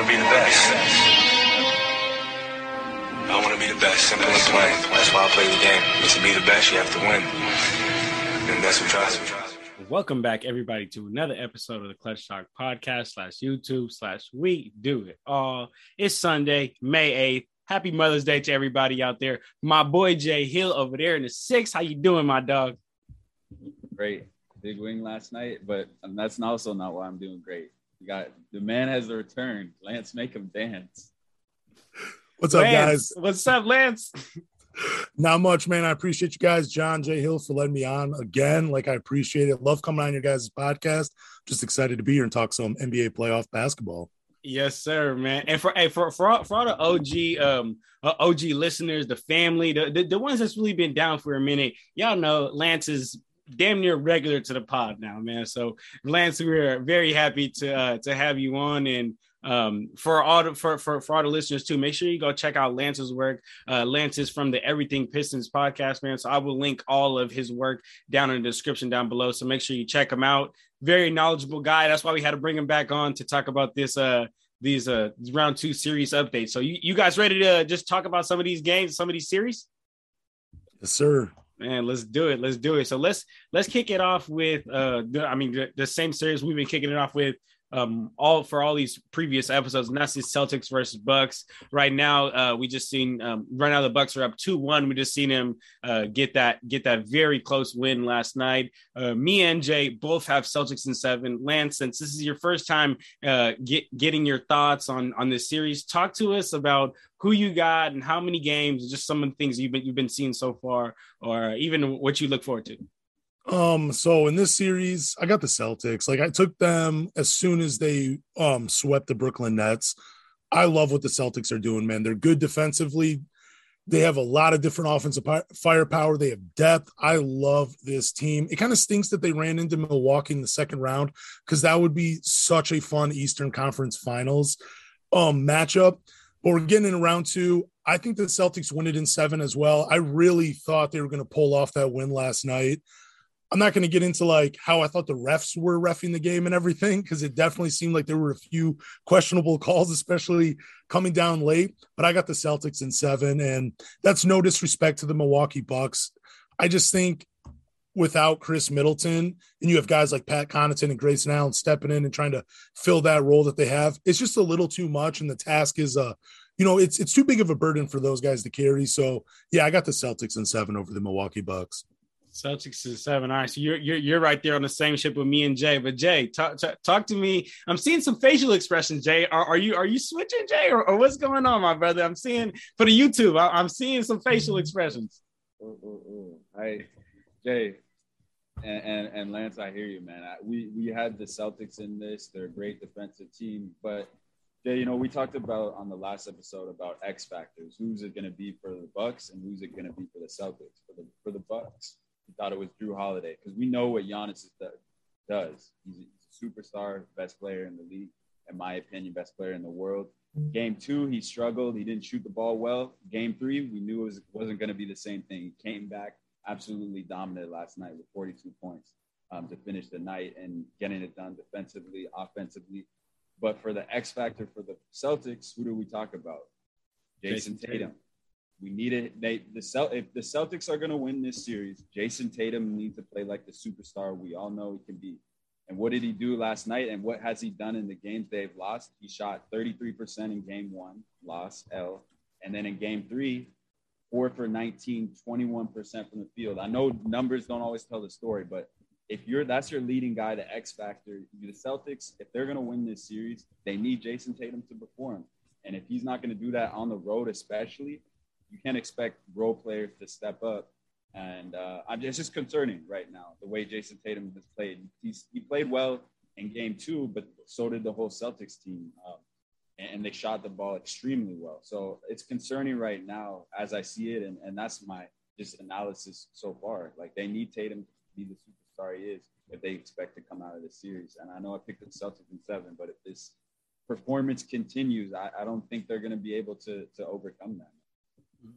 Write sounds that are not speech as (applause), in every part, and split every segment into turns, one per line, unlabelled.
want to be the best. I want to be the best, simple and plain. That's why I play the game. But to be the best, you have to win. And that's what drives me.
Welcome back, everybody, to another episode of the Clutch Talk podcast slash YouTube slash We Do It All. It's Sunday, May 8th. Happy Mother's Day to everybody out there. My boy Jay Hill over there in the six. How you doing, my dog?
Great. Big wing last night, but um, that's also not why I'm doing great. You got the man has returned. Lance, make him dance.
What's up, guys?
What's up, Lance?
Not much, man. I appreciate you guys, John J. Hill, for letting me on again. Like I appreciate it. Love coming on your guys' podcast. Just excited to be here and talk some NBA playoff basketball.
Yes, sir, man. And for hey, for for all, for all the OG um uh, OG listeners, the family, the, the the ones that's really been down for a minute, y'all know Lance is damn near regular to the pod now, man. So Lance, we're very happy to uh, to have you on and um for all the for, for for all the listeners too make sure you go check out lance's work. Uh lance is from the everything pistons podcast man. So i will link all of his work down in the description down below. So make sure you check him out. Very knowledgeable guy. That's why we had to bring him back on to talk about this uh these uh round two series updates so you, you guys ready to just talk about some of these games some of these series?
Yes, sir.
Man, let's do it. Let's do it. So let's let's kick it off with uh the, I mean the, the same series we've been kicking it off with um all for all these previous episodes and celtics versus bucks. Right now uh we just seen um right now the bucks are up 2-1 we just seen him uh get that get that very close win last night. Uh me and jay both have celtics in seven. Lance since this is your first time uh get getting your thoughts on on this series talk to us about who you got and how many games just some of the things you've been you've been seeing so far or even what you look forward to
Um, so in this series, I got the Celtics. Like I took them as soon as they um swept the Brooklyn Nets. I love what the Celtics are doing, man. They're good defensively. They have a lot of different offensive firepower. They have depth. I love this team. It kind of stinks that they ran into Milwaukee in the second round because that would be such a fun Eastern Conference Finals um matchup. But we're getting in round two. I think the Celtics win it in seven as well. I really thought they were going to pull off that win last night. I'm not going to get into like how I thought the refs were refing the game and everything because it definitely seemed like there were a few questionable (laughs) calls, especially coming down late. But I got the Celtics in seven, and that's no disrespect to the Milwaukee Bucks. I just think without Khris Middleton and you have guys like Pat Connaughton and Grayson Allen stepping in and trying to fill that role that they have, it's just a little too much, and the task is uh you know it's it's too big of a burden for those guys to carry. So yeah, I got the Celtics in seven over the Milwaukee Bucks.
Celtics is seven. All right, so you're you're you're right there on the same ship with me and Jay. But Jay, talk talk, talk to me. I'm seeing some facial expressions. Jay, are, are you are you switching, Jay, or, or what's going on, my brother? I'm seeing for the YouTube. I, am seeing some facial mm-hmm. expressions.
Ooh, ooh, ooh. Hey, Jay, and, and, and Lance, I hear you, man. I, we we had the Celtics in this. They're a great defensive team, but Jay, you know, we talked about on the last episode about X factors. Who's it going to be for the Bucks, and who's it going to be for the Celtics? For the for the Bucks, we thought it was Jrue Holiday because we know what Giannis is, does. He's a, superstar, best player in the league, in my opinion, best player in the world. Game two, he struggled. He didn't shoot the ball well. Game three, we knew it was, wasn't going to be the same thing. He came back absolutely dominant last night with 42 points um, to finish the night and getting it done defensively, offensively. But for the X factor for the Celtics, who do we talk about? Jayson, Tatum. Tatum. We need it. They the Cel- if the Celtics are going to win this series, Jayson Tatum needs to play like the superstar we all know he can be. And what did he do last night? And what has he done in the games they've lost? He shot 33% in game one, loss, L. And then in game three, four for 19, 21% from the field. I know numbers don't always tell the story, but if you're that's your leading guy, the X factor, the Celtics, if they're gonna win this series, they need Jayson Tatum to perform. And if he's not gonna do that on the road, especially, you can't expect role players to step up. And uh, I'm just, it's just concerning right now the way Jayson Tatum has played. He's he played well in game two, but so did the whole Celtics team. Um, and they shot the ball extremely well. So it's concerning right now as I see it, and, and that's my just analysis so far. Like they need Tatum to be the superstar he is if they expect to come out of the series. And I know I picked the Celtics in seven, but if this performance continues, I, I don't think they're going to be able to to overcome that.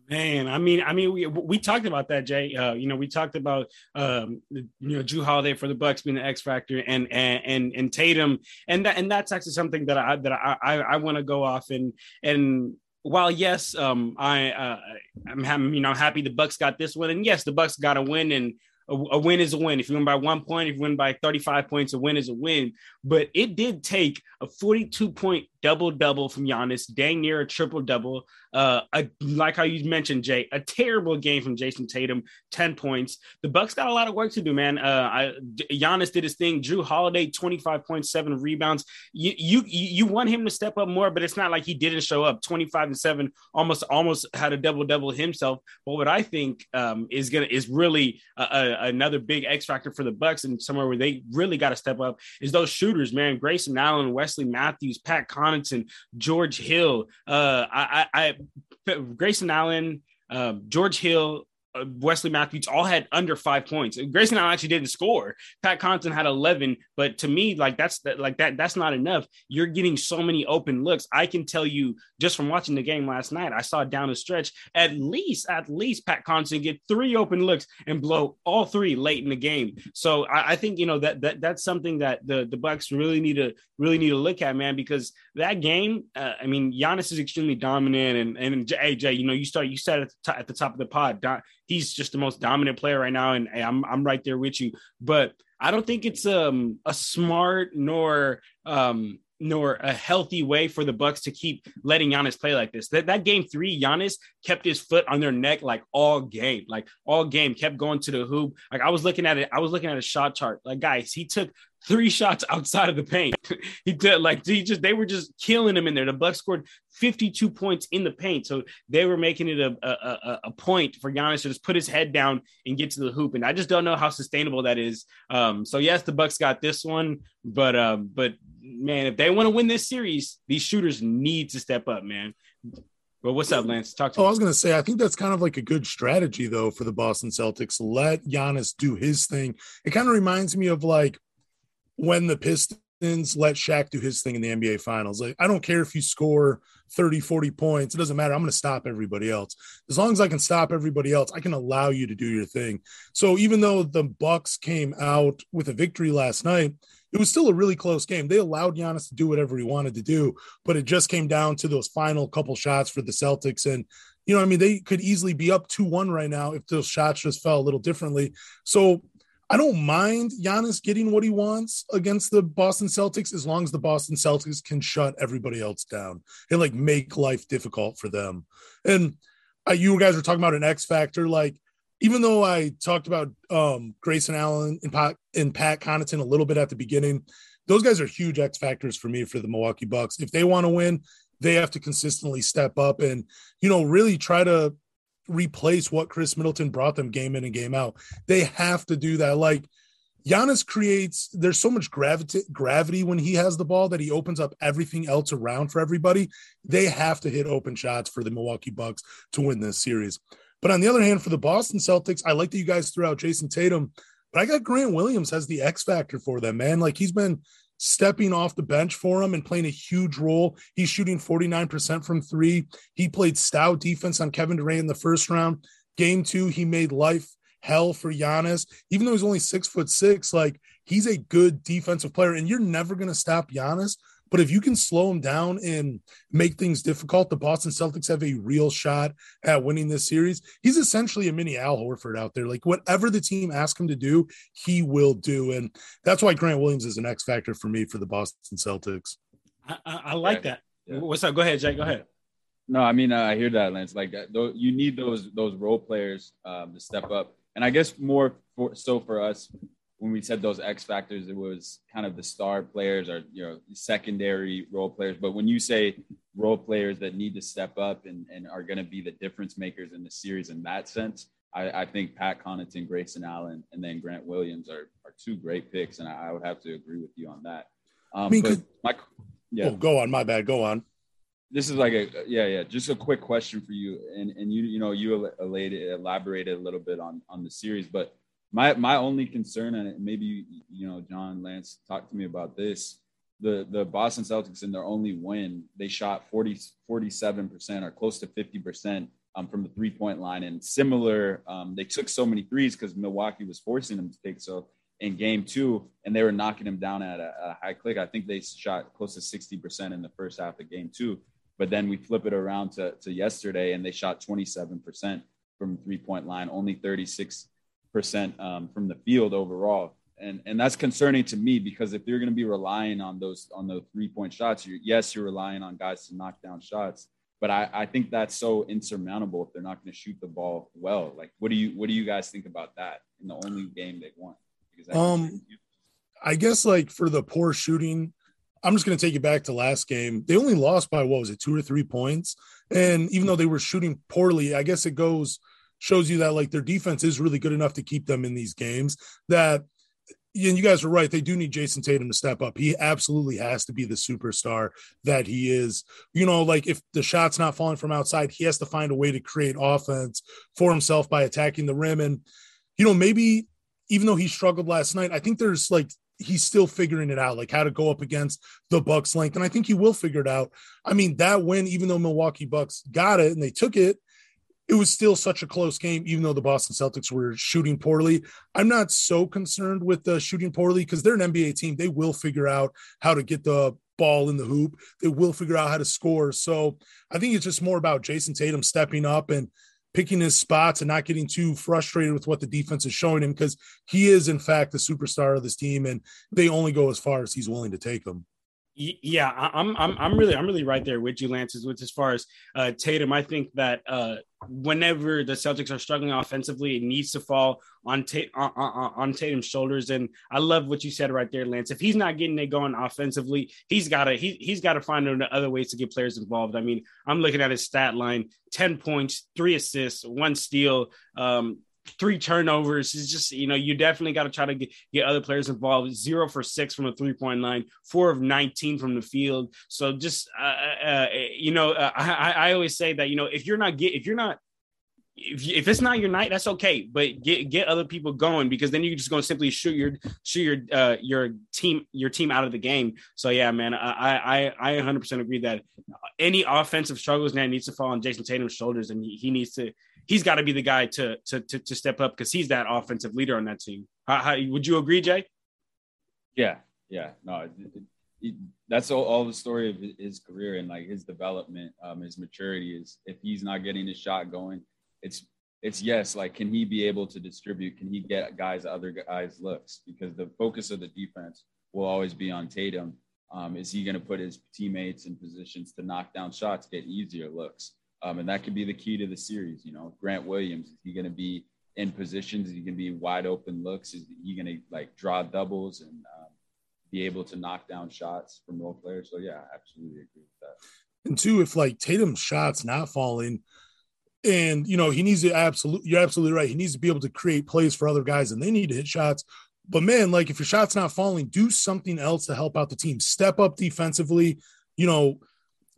Man, I mean, I mean, we we talked about that, Jay. Uh, you know, we talked about um, you know Jrue Holiday for the Bucks being the X factor, and and and, and Tatum, and that and that's actually something that I that I I, I want to go off and and while yes, um, I uh, I'm you know happy the Bucks got this one, and yes, the Bucks got a win, and a, a, win is a win. If you win by one point, if you win by 35 points, a win is a win. But it did take a 42 point double double from Giannis, dang near a triple double. Uh, a, like how you mentioned, Jay, a terrible game from Jayson Tatum, 10 points. The Bucks got a lot of work to do, man. Uh, I, Giannis did his thing. Jrue Holiday, 25.7 rebounds. You, you you want him to step up more, but it's not like he didn't show up. 25 and 7, almost almost had a double double himself. But what I think um, is gonna is really a, a, another big X factor for the Bucks and somewhere where they really got to step up is those shooters, man. Grayson Allen, Wesley Matthews, Pat Connaughton, George Hill. Uh, I, I, I Grayson Allen, uh, George Hill, Wesley Matthews all had under five points. Grayson Allen actually didn't score. Pat Connaughton had 11, but to me, like that's that, like that, that's not enough. You're getting so many open looks. I can tell you just from watching the game last night, I saw down the stretch at least, at least Pat Connaughton get three open looks and blow all three late in the game. So I, I think you know that that that's something that the the Bucks really need to really need to look at, man, because that game, uh, I mean, Giannis is extremely dominant, and and AJ, you know, you start you said at the, at the top of the pod, he's just the most dominant player right now, and I'm I'm right there with you. But I don't think it's um a smart nor um nor a healthy way for the Bucks to keep letting Giannis play like this. That that game three, Giannis kept his foot on their neck like all game, like all game, kept going to the hoop. Like I was looking at it, I was looking at a shot chart. Like guys, he took three shots outside of the paint. (laughs) he did like he just they were just killing him in there. The Bucks scored 52 points in the paint, so they were making it a, a, a point for Giannis to just put his head down and get to the hoop. And I just don't know how sustainable that is. Um, so yes, the Bucks got this one, but um, but man, if they want to win this series, these shooters need to step up, man. Well, what's up, Lance? Talk to
oh,
me.
I was going to say, I think that's kind of like a good strategy, though, for the Boston Celtics. Let Giannis do his thing. It kind of reminds me of like when the Pistons let Shaq do his thing in the NBA Finals. Like, I don't care if you score 30, 40 points. It doesn't matter. I'm going to stop everybody else. As long as I can stop everybody else, I can allow you to do your thing. So even though the Bucks came out with a victory last night, it was still a really close game. They allowed Giannis to do whatever he wanted to do, but it just came down to those final couple shots for the Celtics. And, you know, I mean, they could easily be up 2 1 right now if those shots just fell a little differently. So I don't mind Giannis getting what he wants against the Boston Celtics as long as the Boston Celtics can shut everybody else down and like make life difficult for them. And uh, you guys were talking about an X factor. Like, even though I talked about um, Grayson Allen and Pat, and Pat Connaughton a little bit at the beginning, those guys are huge X factors for me for the Milwaukee Bucks. If they want to win, they have to consistently step up and you know really try to replace what Khris Middleton brought them game in and game out. They have to do that. Like Giannis creates, there's so much gravity gravity when he has the ball that he opens up everything else around for everybody. They have to hit open shots for the Milwaukee Bucks to win this series. But on the other hand, for the Boston Celtics, I like that you guys threw out Jayson Tatum, but I got Grant Williams as the X factor for them, man. Like he's been stepping off the bench for him and playing a huge role. He's shooting 49% from three. He played stout defense on Kevin Durant in the first round. Game two, he made life hell for Giannis. Even though he's only six foot six, like he's a good defensive player, and you're never going to stop Giannis but if you can slow them down and make things difficult, the Boston Celtics have a real shot at winning this series. He's essentially a mini Al Horford out there. Like whatever the team asks him to do, he will do. And that's why Grant Williams is an X factor for me for the Boston Celtics.
I, I, I like yeah. that. Yeah. What's up? Go ahead, Jake. Go ahead.
No, I mean uh, I hear that, Lance. Like that, uh, you need those those role players um, to step up, and I guess more for, so for us when we said those X factors, it was kind of the star players or you know secondary role players. But when you say role players that need to step up and, and are going to be the difference makers in the series in that sense, I, I, think Pat Connaughton, Grayson Allen, and then Grant Williams are, are two great picks, and I, I would have to agree with you on that. Um, I mean, could, my,
yeah. Oh, go on. My bad. Go on.
This is like a yeah yeah. Just a quick question for you, and and you you know you elaborated a little bit on on the series, but my my only concern, and maybe you know, John Lance talked to me about this. The the Boston Celtics in their only win, they shot 40 47 percent or close to fifty percent um, from the three point line. And similar, um, they took so many threes because Milwaukee was forcing them to take so in game two, and they were knocking them down at a, a high click. I think they shot close to 60% in the first half of game two. But then we flip it around to, to yesterday, and they shot 27% from three point line, only 36% um, from the field overall. And, and that's concerning to me because if you're going to be relying on those on those three point shots, you're, yes, you're relying on guys to knock down shots, but I, I think that's so insurmountable if they're not going to shoot the ball well. Like, what do you what do you guys think about that in the only game they won?
Um, I guess like for the poor shooting, I'm just going to take you back to last game. They only lost by what was it, two or three points, and even though they were shooting poorly, I guess it goes shows you that like their defense is really good enough to keep them in these games. That and you guys are right. They do need Jayson Tatum to step up. He absolutely has to be the superstar that he is. You know, like if the shot's not falling from outside, he has to find a way to create offense for himself by attacking the rim. And, you know, maybe even though he struggled last night, I think there's like he's still figuring it out, like how to go up against the Bucks length. And I think he will figure it out. I mean, that win, even though Milwaukee Bucks got it and they took it, it was still such a close game, even though the Boston Celtics were shooting poorly. I'm not so concerned with the shooting poorly because they're an NBA team. They will figure out how to get the ball in the hoop. They will figure out how to score. So I think it's just more about Jayson Tatum stepping up and picking his spots and not getting too frustrated with what the defense is showing him because he is, in fact, the superstar of this team and they only go as far as he's willing to take them.
Yeah, I'm I'm I'm really I'm really right there with you, Lance. With as far as uh, Tatum, I think that uh, whenever the Celtics are struggling offensively, it needs to fall on, Ta- on, on, on Tatum's shoulders. And I love what you said right there, Lance. If he's not getting it going offensively, he's got to he, he's got to find other ways to get players involved. I mean, I'm looking at his stat line: ten points, three assists, one steal. Um, three turnovers. It's just, you know, you definitely got to try to get, get other players involved. Zero for six from a three point line, four of 19 from the field. So just, uh, uh, uh you know, uh, I, I always say that, you know, if you're not get, if you're not, if, if it's not your night, that's okay. But get get other people going because then you're just going to simply shoot your shoot your uh, your team your team out of the game. So yeah, man, I I I 100 percent agree that any offensive struggles now needs to fall on Jayson Tatum's shoulders, and he, he needs to he's got to be the guy to to to, to step up because he's that offensive leader on that team. How, how, would you agree, Jay?
Yeah, yeah, no, it, it, that's all, all, the story of his career and like his development, um, his maturity is if he's not getting his shot going, it's it's yes, like can he be able to distribute? Can he get guys other guys looks? Because the focus of the defense will always be on Tatum. Um, is he going to put his teammates in positions to knock down shots, get easier looks? Um, and that could be the key to the series. You know, Grant Williams, is he going to be in positions? Is he going to be wide open looks? Is he going to like draw doubles and um, be able to knock down shots from role players? So, yeah, I absolutely agree with that.
And two, if like Tatum's shots not falling, and you know he needs to absolutely you're absolutely right he needs to be able to create plays for other guys and they need to hit shots but man like if your shot's not falling do something else to help out the team step up defensively you know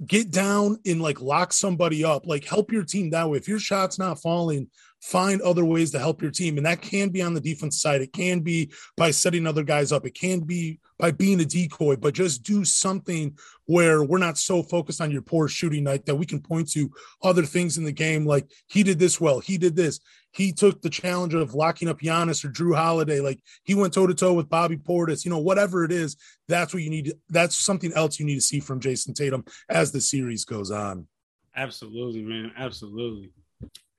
get down and like lock somebody up, like help your team that way. If your shot's not falling, find other ways to help your team. And that can be on the defense side. It can be by setting other guys up. It can be by being a decoy, but just do something where we're not so focused on your poor shooting night that we can point to other things in the game. Like he did this well, he did this. He took the challenge of locking up Giannis or Jrue Holiday. Like he went toe to toe with Bobby Portis. You know, whatever it is, that's what you need. To, that's something else you need to see from Jayson Tatum as the series goes on.
Absolutely, man. Absolutely.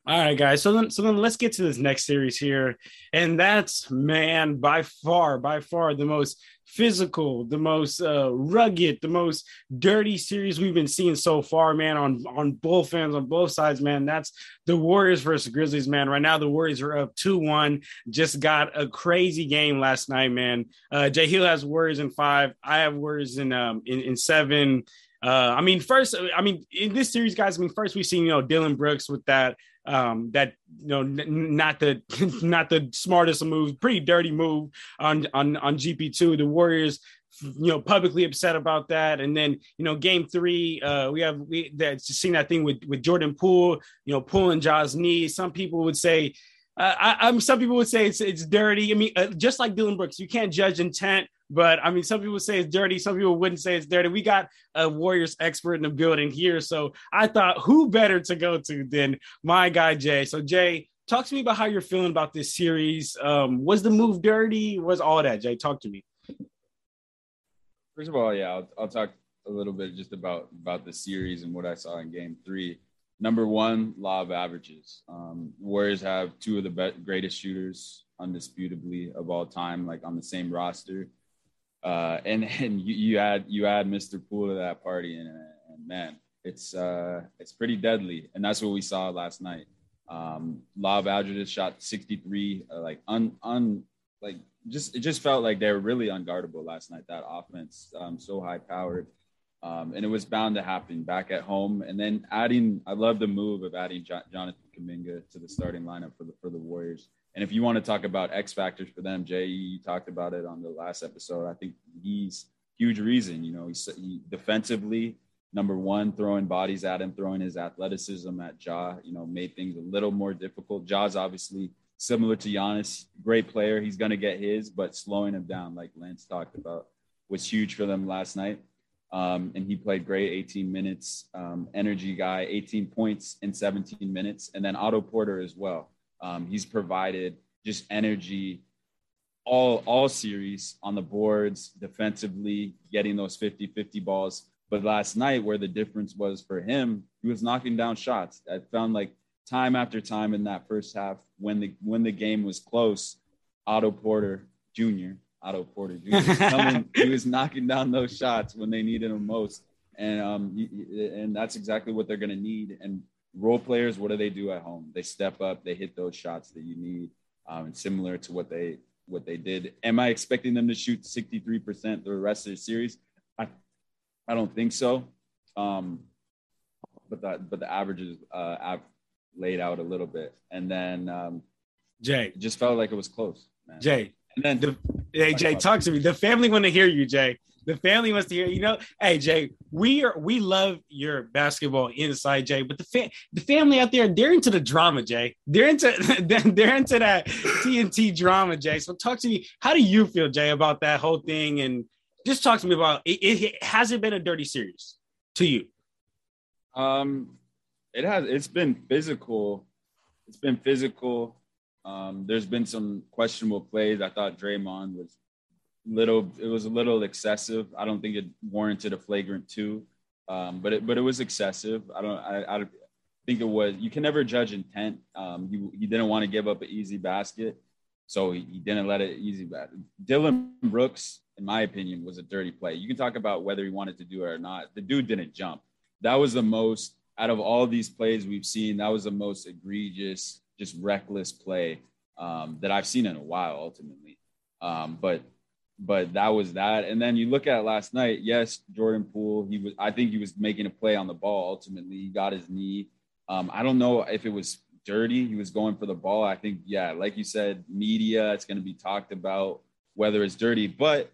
All right, guys. So then, so then let's get to this next series here, and that's man by far, by far the most physical, the most uh, rugged, the most dirty series we've been seeing so far, man. On on both fans, on both sides, man. That's the Warriors versus Grizzlies, man. Right now, the Warriors are up two one. Just got a crazy game last night, man. Uh, Jay Hill has Warriors in five. I have Warriors in um in, in seven. Uh, I mean, first, I mean, in this series, guys, I mean, first we've seen, you know, Dillon Brooks with that um, that you know n- not the (laughs) not the smartest move, pretty dirty move on on on GP two. The Warriors you know publicly upset about that and then you know game three uh we have we that's seen that thing with with jordan poole you know pulling Ja's knee some people would say uh, I, am some people would say it's it's dirty. I mean, uh, just like Dillon Brooks, you can't judge intent But I mean, some people say it's dirty. Some people wouldn't say it's dirty. We got a Warriors expert in the building here. So I thought, who better to go to than my guy, Jay? So, Jay, talk to me about how you're feeling about this series. Um, was the move dirty? Was all that, Jay? Talk to me.
First of all, yeah, I'll, I'll talk a little bit just about about the series and what I saw in Game Three. Number one, law of averages. Um, Warriors have two of the best, greatest shooters, undisputably of all time, like on the same roster. Uh, and (laughs) and you, you add you add Mr. Poole to that party, and, and man, it's uh, it's pretty deadly, and that's what we saw last night. Um, Law of Averages shot 63, uh, like un un like just it just felt like they were really unguardable last night. That offense, um, so high powered, um, and it was bound to happen back at home. And then adding, I love the move of adding jo- Jonathan Kuminga to the starting lineup for the for the Warriors. And if you want to talk about X factors for them, Jay, you talked about it on the last episode. I think he's huge reason. You know, he's he, defensively number one, throwing bodies at him, throwing his athleticism at Ja. You know, made things a little more difficult. Ja's obviously similar to Giannis, great player. He's going to get his, but slowing him down, like Lance talked about, was huge for them last night. Um, and he played great 18 minutes, um, energy guy, 18 points in 17 minutes. And then Otto Porter as well. Um, he's provided just energy all all series on the boards, defensively, getting those 50-50 balls. But last night, where the difference was for him, he was knocking down shots. I found like time after time in that first half when the when the game was close, Otto Porter Jr. Otto Porter Jr. Was coming, he was knocking down those shots when they needed him most, and um, and that's exactly what they're going to need. And role players, what do they do at home? They step up, they hit those shots that you need, um, and similar to what they what they did. Am I expecting them to shoot 63% the rest of the series? I I don't think so. Um, but that but the averages uh, av- laid out a little bit, and then um,
Jay
just felt like it was close. Man.
Jay,
and then
the, hey Jay, talk to me. The family want to hear you, Jay. The family wants to hear. You know, hey Jay, we are we love your basketball inside, Jay. But the fa- the family out there, they're into the drama, Jay. They're into (laughs) they're into that TNT drama, Jay. So talk to me. How do you feel, Jay, about that whole thing? And just talk to me about it. it, it hasn't been a dirty series to you.
Um, it has. It's been physical. It's been physical. Um, there's been some questionable plays. I thought Draymond was little it was a little excessive. I don't think it warranted a flagrant two, um, but it but it was excessive. I don't I, I think it was. You can never judge intent. Um, he he didn't want to give up an easy basket, so he, he didn't let it easy. Back. Dillon Brooks, in my opinion, was a dirty play. You can talk about whether he wanted to do it or not. The dude didn't jump. That was the most out of all these plays we've seen. That was the most egregious, just reckless play um, that I've seen in a while. Ultimately, um, but but that was that. And then you look at last night. Yes, Jordan Poole. He was. I think he was making a play on the ball. Ultimately, he got his knee. Um, I don't know if it was dirty. He was going for the ball. I think, yeah, like you said, media. It's going to be talked about whether it's dirty. But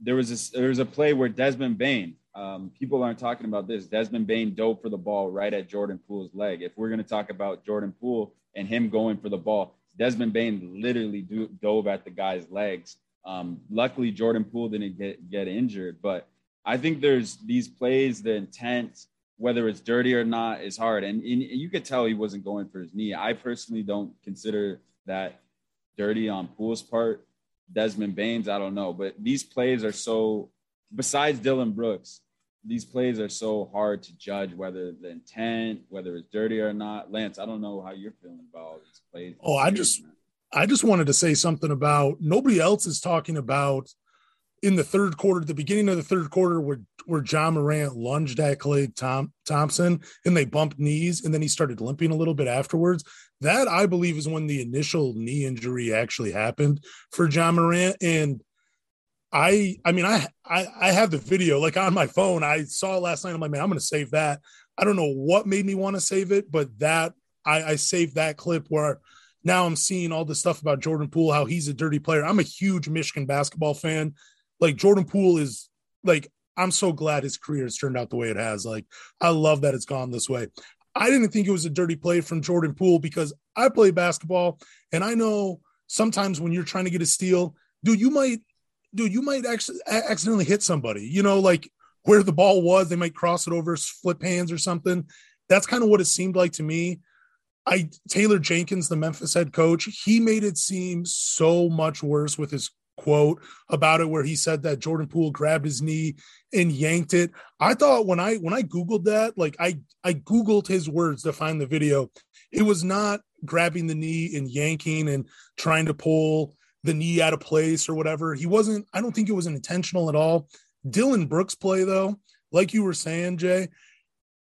there was there was a play where Desmond Bane. Um, people aren't talking about this. Desmond Bane dove for the ball right at Jordan Poole's leg. If we're going to talk about Jordan Poole and him going for the ball, Desmond Bane literally do, dove at the guy's legs um, luckily, Jordan Poole didn't get get injured, but I think there's these plays, the intent, whether it's dirty or not, is hard, and, and you could tell he wasn't going for his knee. I personally don't consider that dirty on Poole's part. Desmond Bane's, I don't know, but these plays are so. Besides Dillon Brooks, these plays are so hard to judge whether the intent, whether it's dirty or not. Lance, I don't know how you're feeling about all these plays.
Oh, I just I just wanted to say something about nobody else is talking about in the third quarter, the beginning of the third quarter, where where Ja Morant lunged at Klay Tom, Thompson and they bumped knees, and then he started limping a little bit afterwards. That I believe is when the initial knee injury actually happened for Ja Morant. And I, I mean, I, I, I have the video like on my phone. I saw it last night. I'm like, man, I'm to save that. I don't know what made me want to save it, but that I, I saved that clip where now I'm seeing all this stuff about Jordan Poole, how he's a dirty player. I'm a huge Michigan basketball fan. Like Jordan Poole is like, I'm so glad his career has turned out the way it has. Like, I love that it's gone this way. I didn't think it was a dirty play from Jordan Poole because I play basketball and I know sometimes when you're trying to get a steal, dude, you might dude, you might actually accidentally hit somebody. You know, like where the ball was, they might cross it over, flip hands or something. That's kind of what it seemed like to me. I Taylor Jenkins, the Memphis head coach, he made it seem so much worse with his quote about it where he said that Jordan Poole grabbed his knee and yanked it. I thought when I when I googled that, like I I googled his words to find the video. It was not grabbing the knee and yanking and trying to pull the knee out of place or whatever. He wasn't I don't think it was intentional at all. Dillon Brooks play though, like you were saying, Jay,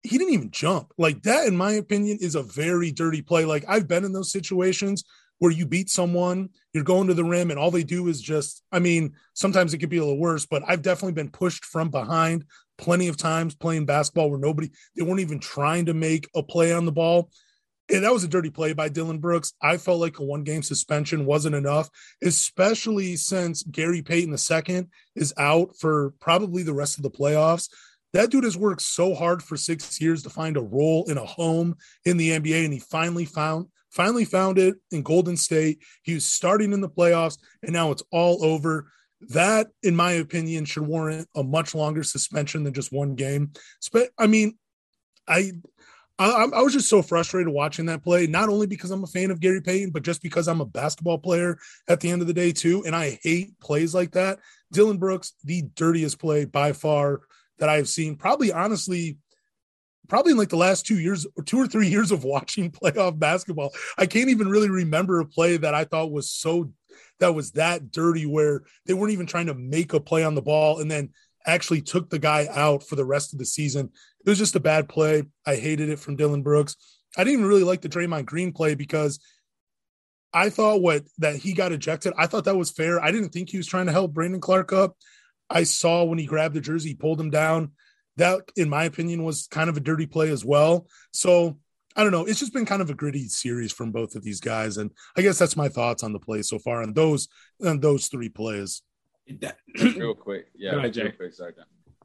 he didn't even jump. Like that in my opinion is a very dirty play. Like I've been in those situations where you beat someone, you're going to the rim, and all they do is just, I mean, sometimes it could be a little worse, but I've definitely been pushed from behind plenty of times playing basketball where nobody, they weren't even trying to make a play on the ball. And that was a dirty play by Dillon Brooks. I felt like a one game suspension wasn't enough, especially since Gary Payton II is out for probably the rest of the playoffs. That dude has worked so hard for six years to find a role in a home in the NBA, and he finally found finally found it in Golden State. He was starting in the playoffs, and now it's all over. That, in my opinion, should warrant a much longer suspension than just one game. I mean, I, I, I was just so frustrated watching that play. Not only because I'm a fan of Gary Payton, but just because I'm a basketball player at the end of the day too, and I hate plays like that. Dillon Brooks, the dirtiest play by far that I've seen. Probably, honestly, probably in like the last two years or two or three years of (laughs) watching playoff basketball. I can't even really remember a play that I thought was so that was that dirty where they weren't even trying to make a play on the ball and then actually took the guy out for the rest of the season. It was just a bad play. I hated it from Dillon Brooks. I didn't even really like the Draymond Green play because I thought what that he got ejected. I thought that was fair. I didn't think he was trying to help Brandon Clarke up. I saw when he grabbed the jersey, he pulled him down that, in my opinion, was kind of a dirty play as well. So I don't know. It's just been kind of a gritty series from both of these guys, and I guess that's my thoughts on the play so far on those on those three plays. (clears throat)
real quick, yeah, ahead, real quick, sorry,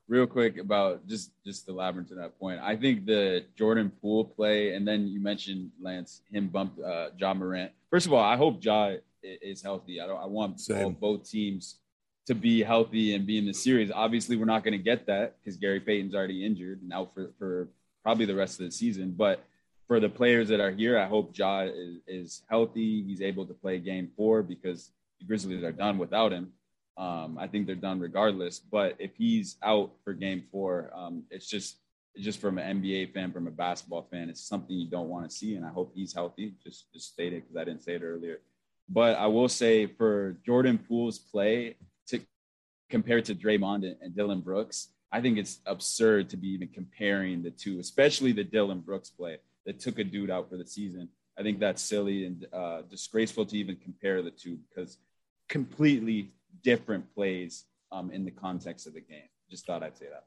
real quick about just just elaborate to that point. I think the Jordan Poole play, and then you mentioned Lance him bump uh, Ja Morant. First of all, I hope Ja is healthy. I don't. I want all, both teams to be healthy and be in the series. Obviously, we're not going to get that because Gary Payton's already injured and out for, for probably the rest of the season. But for the players that are here, I hope Ja is, is healthy. He's able to play game four because the Grizzlies are done without him. Um, I think they're done regardless. But if he's out for game four, um, it's just just from an NBA fan, from a basketball fan, it's something you don't want to see. And I hope he's healthy. Just just state it because I didn't say it earlier. But I will say for Jordan Poole's play, to compared to Draymond and, and Dillon Brooks, I think it's absurd to be even comparing the two, especially the Dillon Brooks play that took a dude out for the season. I think that's silly and uh, disgraceful to even compare the two because completely different plays um, in the context of the game. Just thought I'd say that.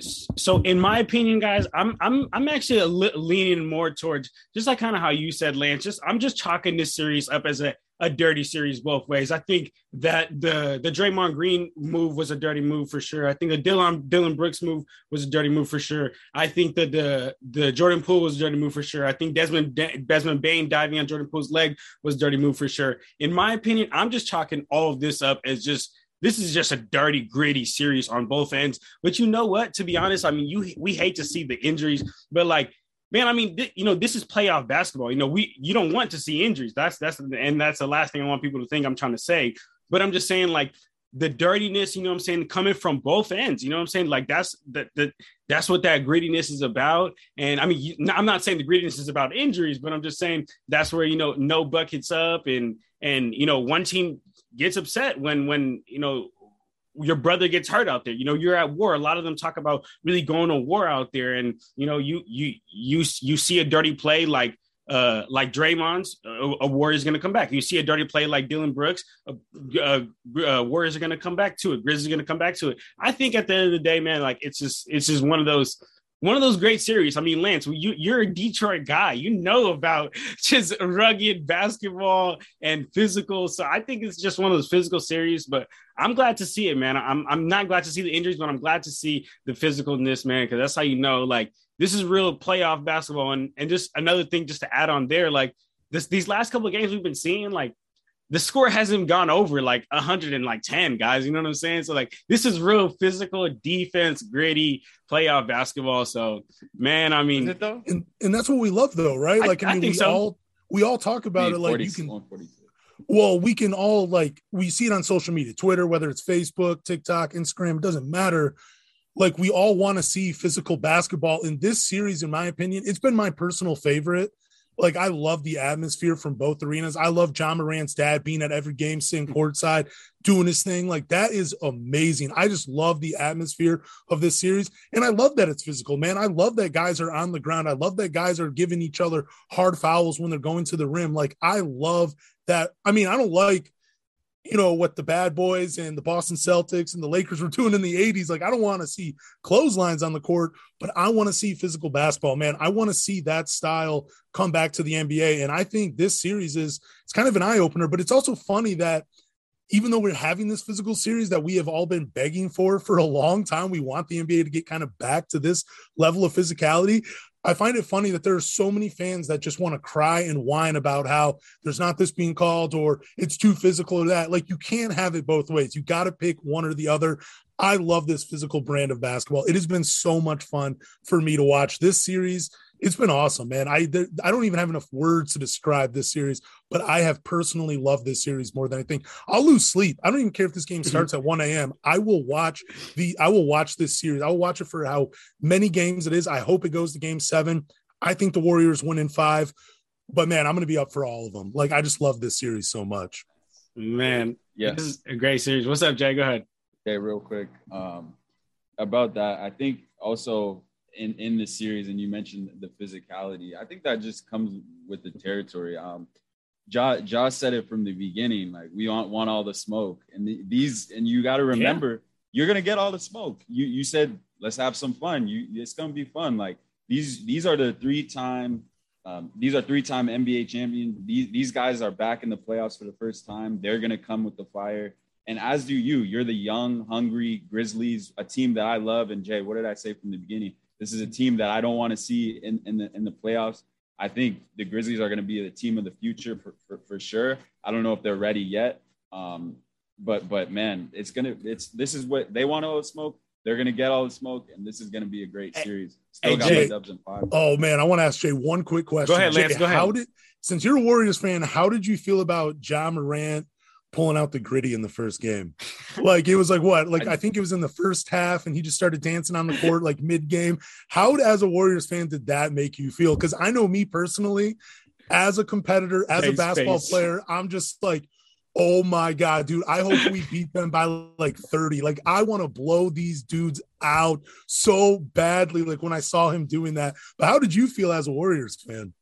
So, in my opinion, guys, I'm I'm I'm actually leaning more towards just like kind of how you said, Lance. Just I'm just chalking this series up as a a dirty series both ways. I think that the the Draymond Green move was a dirty move for sure. I think the Dylan Dillon Brooks move was a dirty move for sure. I think that the the Jordan Poole was a dirty move for sure. I think Desmond Desmond Bane diving on Jordan Poole's leg was a dirty move for sure. In my opinion, I'm just chalking all of this up as just this is just a dirty, gritty series on both ends. But you know what? To be honest, I mean, you we hate to see the injuries, but like man, I mean, th- you know, this is playoff basketball. You know, we you don't want to see injuries. That's that's and that's the last thing I want people to think I'm trying to say. But I'm just saying, like the dirtiness, you know I'm saying, coming from both ends. You know I'm saying? Like that's that that that's what that grittiness is about. And I mean, you, I'm not saying the grittiness is about injuries, but I'm just saying that's where you know no buckets up and and you know one team gets upset when when you know your brother gets hurt out there. You know, you're at war. A lot of them talk about really going to war out there, and you know, you you you you see a dirty play like uh, like Draymond's, a, a Warrior's going to come back. You see a dirty play like Dillon Brooks, a, a, a Warriors are going to come back to it. Grizzlies are going to come back to it. I think at the end of the day, man, like it's just it's just one of those one of those great series. I mean, Lance, you you're a Detroit guy. You know about (laughs) just rugged basketball and physical. So I think it's just one of those physical series. But I'm glad to see it, man. I'm I'm not glad to see the injuries, but I'm glad to see the physicalness, man, because that's how you know like this is real playoff basketball. And and just another thing, just to add on there, like this these last couple of games we've been seeing, like the score hasn't gone over like 110 guys. You know what i'm saying? So like this is real physical defense gritty playoff basketball. So man i mean
and, and that's what we love though right? Like i, I mean we so. all we all talk about it like you can well we can all like we see it on social media twitter whether it's facebook tiktok instagram it doesn't matter like we all want to see physical basketball in this series in my opinion it's been my personal favorite like I love the atmosphere from both arenas. I love Ja Morant's dad being at every game, sitting courtside, doing his thing. Like that is amazing. I just love the atmosphere of this series. And I love that it's physical, man. I love that guys are on the ground. I love that guys are giving each other hard fouls when they're going to the rim. Like I love that. I mean, I don't like you know what the bad boys and the Boston Celtics and the Lakers were doing in the 80s. Like, I don't want to see clotheslines on the court, but I want to see physical basketball, man. I want to see that style come back to the NBA. And I think this series is it's kind of an eye opener, but it's also funny that even though we're having this physical series that we have all been begging for for a long time, we want the NBA to get kind of back to this level of physicality. I find it funny that there are so many fans that just want to cry and whine about how there's not this being called or it's too physical or that. Like you can't have it both ways. You got to pick one or the other. I love this physical brand of basketball. It has been so much fun for me to watch this series it's been awesome, man. I I don't even have enough words to describe this series, but I have personally loved this series more than I think. I'll lose sleep. I don't even care if this game mm-hmm. starts at 1 a.m. I will watch the I will watch this series. I will watch it for how many games it is. I hope it goes to game seven. I think the Warriors win in five, but man, I'm gonna be up for all of them. Like I just love this series so much.
Man, yeah, this is a great series. What's up, Jay? Go ahead.
Okay, real quick. Um, about that, I think also in in the series, and you mentioned the physicality. I think that just comes with the territory. Um, Josh, Josh said it from the beginning, like we want want all the smoke, and the, these, and you got to remember, yeah. you're gonna get all the smoke. You you said let's have some fun. You it's gonna be fun. Like these these are the three time. Um, these are three-time NBA champions. These, these guys are back in the playoffs for the first time. They're gonna come with the fire, and as do you. You're the young, hungry Grizzlies, a team that I love. And Jay, what did I say from the beginning? This is a team that I don't want to see in, in the in the playoffs. I think the Grizzlies are going to be the team of the future for, for, for sure. I don't know if they're ready yet. Um, but but man, it's gonna it's this is what they want all the smoke. They're gonna get all the smoke, and this is gonna be a great series. Still hey, got
Jay, my dubs in five. Oh man, I want to ask Jay one quick question.
Go ahead, Lance.
Jay,
go ahead.
How did since you're a Warriors fan, how did you feel about Ja Morant pulling out the griddy in the first game. Like it was like what? Like I think it was in the first half, and he just started dancing on the court like mid game. How, as a Warriors fan, did that make you feel? Because I know me personally, as a competitor, as a basketball player, I'm just like, oh my god, dude! I hope we beat them by like 30. Like I want to blow these dudes out so badly. Like when I saw him doing that. But how did you feel as a Warriors fan?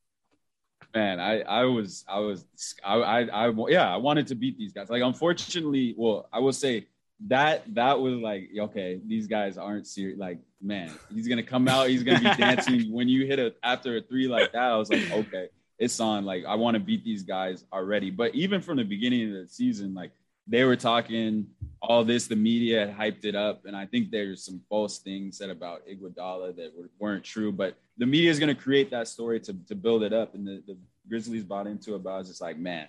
Man i i was i was I, I, I yeah i wanted to beat these guys. Like unfortunately well i will say that that was like okay these guys aren't serious like man he's gonna come out he's gonna be (laughs) dancing. When you hit a after a three like that i was like okay it's on. Like i want to beat these guys already. But even from the beginning of the season like they were talking all this. The media had hyped it up, and I think there's some false things said about Iguodala that weren't true. But the media is going to create that story to, to build it up, and the, the Grizzlies bought into it. But I was just like, man,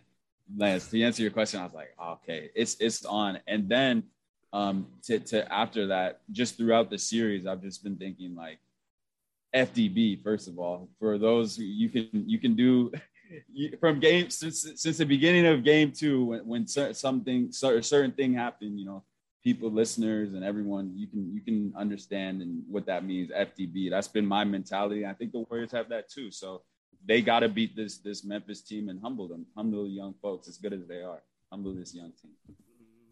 Lance, to answer your question, I was like, okay, it's it's on. And then um, to to after that, just throughout the series, I've just been thinking like, FDB first of all. For those you can you can do from game since since the beginning of game two when, when something a certain thing happened you know people listeners and everyone you can you can understand and what that means fdb that's been my mentality. I think the warriors have that too. So they got to beat this this memphis team and humble them humble the young folks as good as they are. Humble this young team.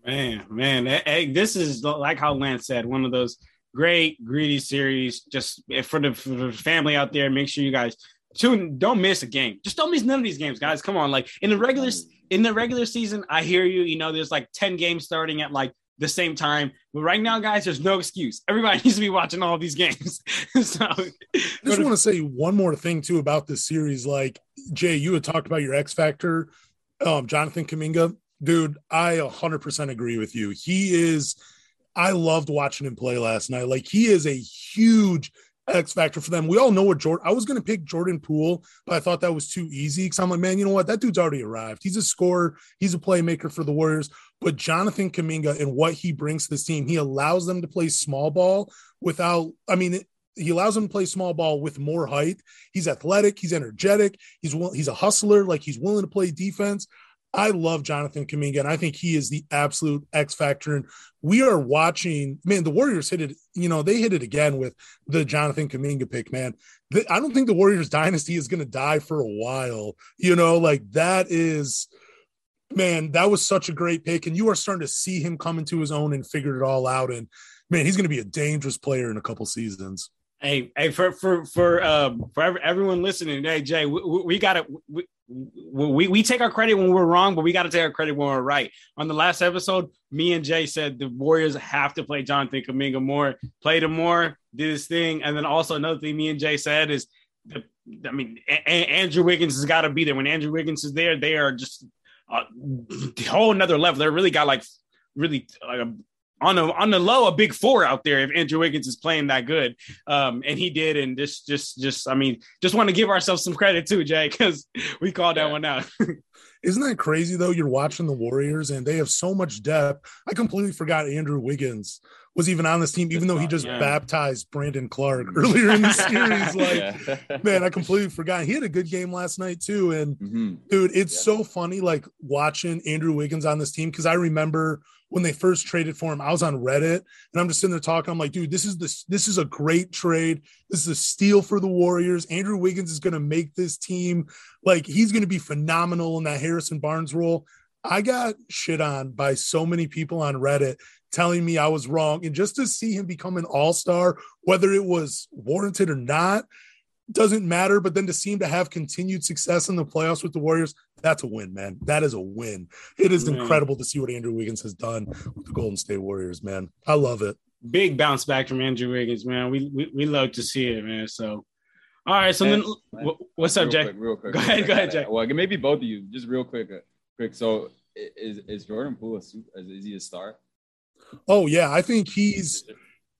Man man hey, this is like how lance said one of those great greedy series. Just eh, for the, for the family out there make sure you guys tune don't miss a game. Just don't miss none of these games guys. Come on like in the regular in the regular season i hear you you know there's like 10 games starting at like the same time. But right now guys there's no excuse. Everybody (laughs) needs to be watching all these games. (laughs) So i
just want to say one more thing too about this series. Like jay you had talked about your x factor um jonathan kuminga. Dude i 100% agree with you. He is i loved watching him play last night. Like he is a huge X factor for them. We all know what Jordan. I was going to pick Jordan Poole, but I thought that was too easy because I'm like, man, you know what? That dude's already arrived. He's a scorer. He's a playmaker for the Warriors. But Jonathan Kuminga and what he brings to this team, he allows them to play small ball without. I mean, he allows them to play small ball with more height. He's athletic. He's energetic. He's he's a hustler. Like he's willing to play defense. I love Jonathan Kuminga, and I think he is the absolute X factor. And we are watching, man, the Warriors hit it, you know, they hit it again with the Jonathan Kuminga pick, man. The, I don't think the Warriors dynasty is going to die for a while. You know, like that is, man, that was such a great pick. And you are starting to see him come into his own and figured it all out. And man, he's going to be a dangerous player in a couple seasons.
Hey, hey, for for for um for everyone listening, hey Jay, we, we got to we we take our credit when we're wrong, but we got to take our credit when we're right. On the last episode, me and Jay said the Warriors have to play Jonathan Kuminga more, played him more, did his thing, and then also another thing me and Jay said is, the, I mean, a- Andrew Wiggins has got to be there. When Andrew Wiggins is there, they are just a whole another level. They really got like really like a on the on the low a big four out there if Andrew Wiggins is playing that good. Um, and he did, and just just just I mean, just want to give ourselves some credit too, Jay, because we called yeah. that one out. (laughs)
Isn't that crazy though? You're watching the Warriors and they have so much depth. I completely forgot Andrew Wiggins was even on this team, even though he just yeah. baptized Brandon Clarke (laughs) earlier in the (laughs) series. Like, yeah. man, I completely forgot. He had a good game last night too. And mm-hmm. dude, it's yeah. so funny like watching Andrew Wiggins on this team because I remember when they first traded for him, I was on Reddit and I'm just sitting there talking. I'm like, dude, this is this this is a great trade. This is a steal for the Warriors. Andrew Wiggins is going to make this team like he's going to be phenomenal in that Harrison Barnes role. I got shit on by so many people on Reddit telling me I was wrong. And just to see him become an all star, whether it was warranted or not, doesn't matter. But then to seem to have continued success in the playoffs with the Warriors, that's a win, man. That is a win. It is man. incredible to see what Andrew Wiggins has done with the Golden State Warriors, man. I love it.
Big bounce back from Andrew Wiggins, man. We we, we love to see it, man. So. All right, so and, then what's up,
real
Jay?
Quick, real quick.
Go ahead, go ahead, Jay.
Well, maybe both of you, just real quick, uh, quick. So, is is Jordan Poole a super, is he a star?
Oh yeah, I think he's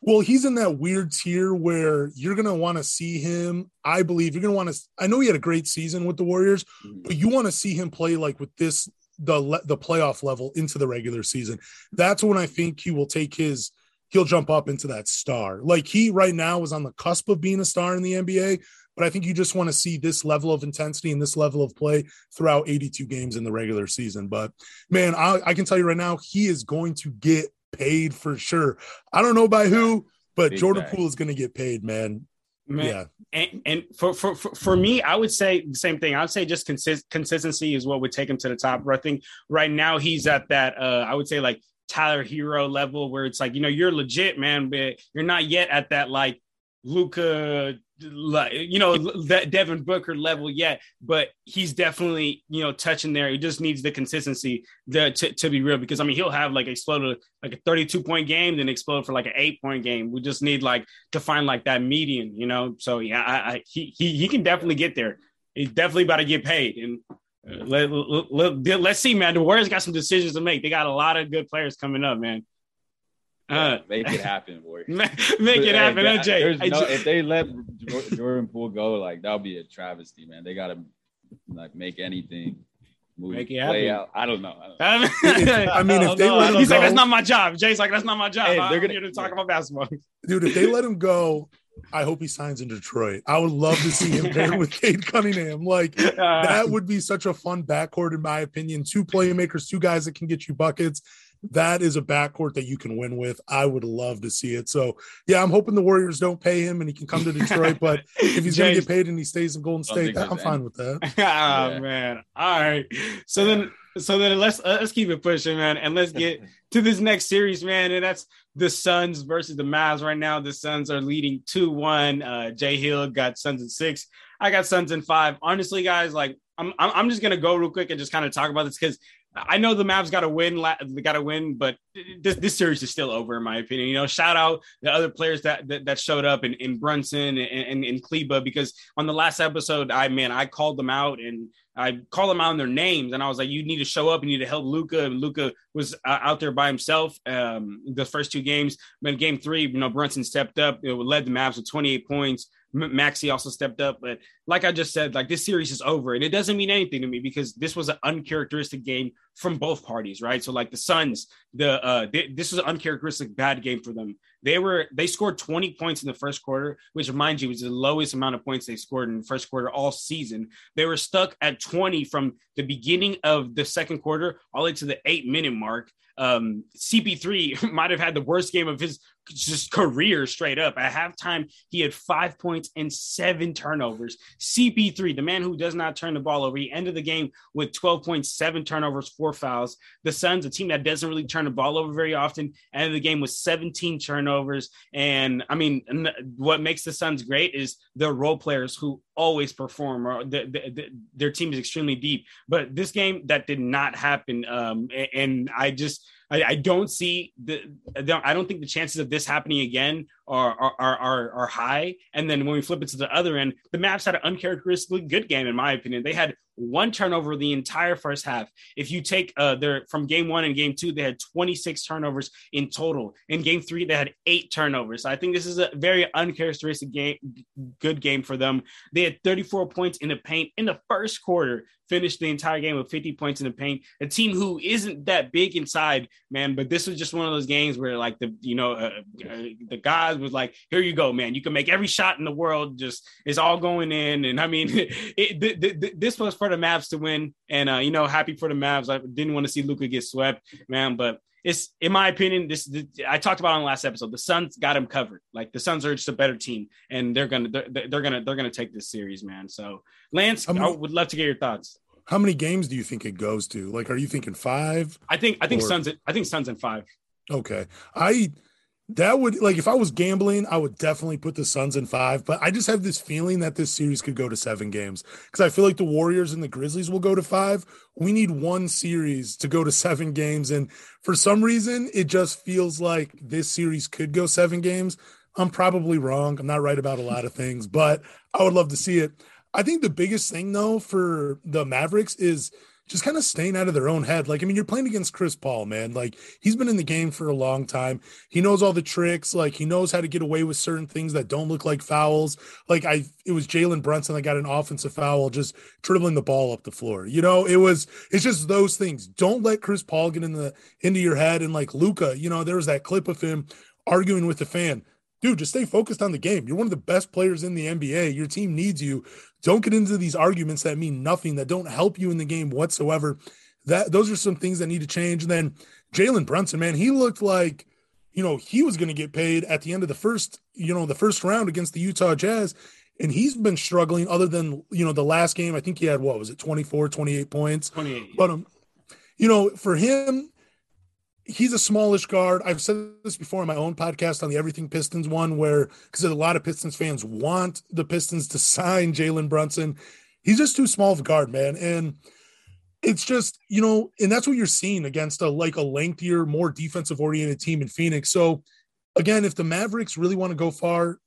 well, he's in that weird tier where you're gonna want to see him. I believe you're gonna want to. I know he had a great season with the Warriors, mm-hmm. but you want to see him play like with this the the playoff level into the regular season. That's when I think he will take his. He'll jump up into that star. Like he right now is on the cusp of being a star in the NBA, but I think you just want to see this level of intensity and this level of play throughout 82 games in the regular season. But man, I, I can tell you right now, he is going to get paid for sure. I don't know by who, but Big Jordan Poole is going to get paid, man. man. Yeah.
And, and for, for, for, for, me, I would say the same thing. I would say just consist, consistency is what would take him to the top. I think right now he's at that, uh, I would say like Tyler Herro level where it's like, you know, you're legit, man, but you're not yet at that like Luka, you know, that Devin Booker level yet, but he's definitely, you know, touching there. He just needs the consistency to, to, to be real because I mean, he'll have like explode like a 32 point game, then explode for like an eight point game. We just need like to find like that median, you know? So yeah, I, I he, he, he can definitely get there. He's definitely about to get paid. And uh, let, let, let's see, man. The Warriors got some decisions to make. They got a lot of good players coming up, man.
Uh, make it (laughs) happen, boy. (laughs)
make it happen, hey, Jay.
No, if they let Jordan Poole go, like that'll be a travesty, man. They gotta like make anything move, make it play happen. out. I don't know. I, don't know. (laughs)
I mean, if they know, let
he's go, like, that's not my job. Jay's like, that's not my job. Hey, they're gonna, here to talk about basketball.
Dude, if they let him go, I hope he signs in Detroit. I would love to see him there with Cade Cunningham. Like uh, that would be such a fun backcourt, in my opinion. Two playmakers, two guys that can get you buckets that is a backcourt that you can win with. I would love to see it. So yeah, I'm hoping the Warriors don't pay him and he can come to Detroit. but (laughs) if he's going to get paid and he stays in Golden State, I'm fine with that.
oh (laughs) yeah. man! All right. So then, so then let's uh, let's keep it pushing, man, and let's get (laughs) to this next series, man. And that's the Suns versus the Mavs. Right now, the Suns are leading two one. Uh, Jay Hill got Suns in six. I got Suns in five. Honestly, guys, like I'm I'm just gonna go real quick and just kind of talk about this because I know the Mavs got to win. Got to win, but this, this series is still over in my opinion. You know, shout out the other players that that, that showed up in, in Brunson and, and, and Kleber because on the last episode, I man, I called them out and I called them out on their names and I was like, you need to show up, and you need to help Luka. And Luka was uh, out there by himself um, the first two games. But game three, you know, Brunson stepped up, it led the Mavs with 28 points. Maxi also stepped up. But like I just said, like this series is over, and it doesn't mean anything to me because this was an uncharacteristic game from both parties, right? So like the Suns, the uh, they, this was an uncharacteristic bad game for them. They were they scored 20 points in the first quarter, which reminds you was the lowest amount of points they scored in the first quarter all season. They were stuck at 20 from the beginning of the second quarter all the way to the eight minute mark. Um, CP3 (laughs) might have had the worst game of his just career straight up. At halftime, he had five points and seven turnovers. CP3, the man who does not turn the ball over, he ended the game with 12.7 turnovers, four fouls. The Suns, a team that doesn't really turn the ball over very often, ended the game with 17 turnovers. And I mean, what makes the Suns great is the role players who always perform or the, the, the, their team is extremely deep. But this game, that did not happen. Um, and I just, I, I don't see the. I don't think the chances of this happening again are are, are are high. And then when we flip it to the other end, the Mavs had an uncharacteristically good game, in my opinion. They had one turnover the entire first half. If you take uh their from game one and game two, they had 26 turnovers in total. In game three, they had eight turnovers. So I think this is a very uncharacteristic game, good game for them. They had 34 points in the paint in the first quarter finished the entire game with 50 points in the paint. A team who isn't that big inside, man, but this was just one of those games where like the you know uh, uh, the guys was like, here you go, man. You can make every shot in the world. Just it's all going in, and I mean, (laughs) it, th- th- this was for the Mavs to win, and uh, you know, happy for the Mavs. I didn't want to see Luka get swept, man, but it's in my opinion this, this, i talked about on the last episode. The suns got him covered. Like the suns are just a better team. And they're gonna they're, they're gonna they're gonna take this series man. So lance i would love to get your thoughts.
How many games do you think it goes to? Like are you thinking five?
I think i think or... suns i think suns in five.
Okay. I that would like if I was gambling, I would definitely put the Suns in five. But I just have this feeling that this series could go to seven games because I feel like the Warriors and the Grizzlies will go to five. We need one series to go to (laughs) seven games, and for some reason, it just feels like this series could go seven games. I'm probably wrong. I'm not right about a lot of things, but I would love to see it. I think the biggest thing though for the Mavericks is just kind of staying out of their own head. Like, I mean, you're playing against Chris Paul, man. Like, he's been in the game for a long time. He knows all the tricks. Like, he knows how to get away with certain things that don't look like fouls. Like, I, it was Jalen Brunson that got an offensive foul just dribbling the ball up the floor. You know, it was, it's just those things. Don't let Chris Paul get in the into your head. And like Luka, you know, there was that clip of him arguing with the fan dude, just stay focused on the game. You're one of the best players in the NBA. Your team needs you. Don't get into these arguments that mean nothing, that don't help you in the game whatsoever. That those are some things that need to change. And then Jalen Brunson, man, he looked like, you know, he was going to get paid at the end of the first, you know, the first round against the Utah Jazz. And he's been struggling other than, you know, the last game. I think he had what was it, 24, 28 points.
28.
But um, you know, for him, he's a smallish guard. I've said this before in my own podcast on the Everything Pistons one, where because a lot of Pistons fans want the Pistons to (laughs) sign Jalen Brunson. He's just too small of a guard, man. And it's just, you know, and that's what you're seeing against a like a lengthier, more defensive oriented team in Phoenix. So again, if the Mavericks really want to go far,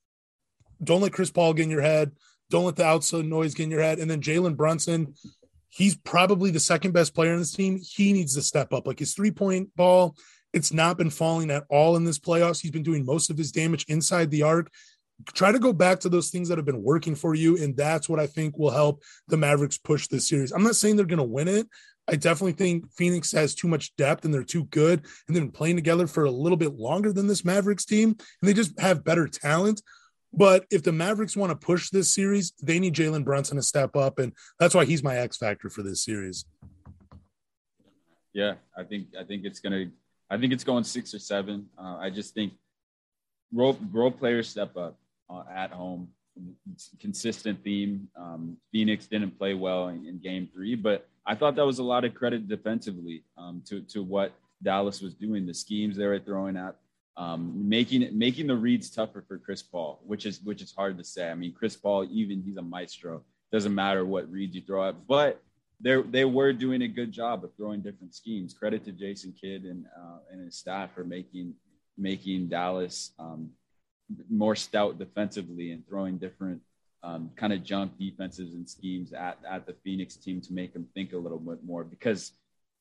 don't let Chris Paul get in your head. Don't let the outside noise get in your head. And then Jalen Brunson, He's probably the second best player in this team. He needs to step up. Like his three point ball, it's not been falling at all in this playoffs. He's been doing most of his damage inside the arc. Try to go back to those things that have been working for you. And that's what I think will help the Mavericks push this series. I'm not saying they're going to win it. I definitely think Phoenix has too much depth and they're too good and they've been playing together for a little bit longer than this Mavericks team. And they just have better talent. But if the Mavericks want to push this series, they need Jalen Brunson to step up, and that's why he's my X factor for this series.
Yeah, I think I think it's gonna. I think it's going six or seven. Uh, I just think role role players step up uh, at home. Consistent theme. Um, Phoenix didn't play well in, in, Game Three, but I thought that was a lot of credit defensively um, to to what Dallas was doing. The schemes they were throwing at um, making making the reads tougher for Chris Paul, which is which is hard to say. I mean, Chris Paul, even he's a maestro. Doesn't matter what reads you throw at, but they they were doing a good job of throwing different schemes. Credit to Jason Kidd and uh, and his staff for making making Dallas um, more stout defensively and throwing different um, kind of junk defenses and schemes at at the Phoenix team to make them think a little bit more. Because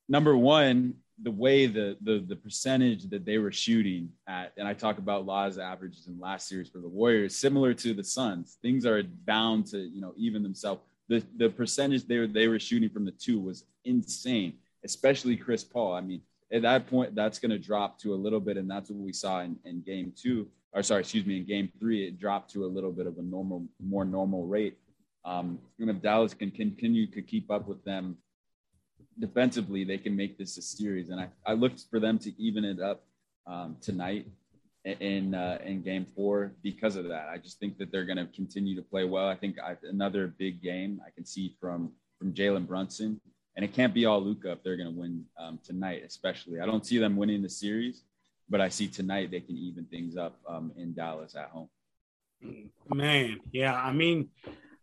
number one, the way the the the percentage that they were shooting at, and I talk about Law's averages in last series for the Warriors, similar to the Suns. Things are bound to you know even themselves the the percentage they were they were shooting from the two was insane, especially Chris Paul. I mean, at that point, that's going to drop to a little bit, and that's what we saw in, in game two, or sorry, excuse me, in game three, it dropped to a little bit of a normal, more normal rate. Um, and if Dallas can continue to keep up with them defensively, they can make this a series. And I, I looked for them to even it up um, tonight in uh, in game four because of that. I just think that they're going to continue to play well. I think I, another big game I can see from from Jalen Brunson, and it can't be all Luka if they're going to win um, tonight. Especially, I don't see them winning the series, but I see tonight they can even things up um, in Dallas at home.
Man, yeah, I mean.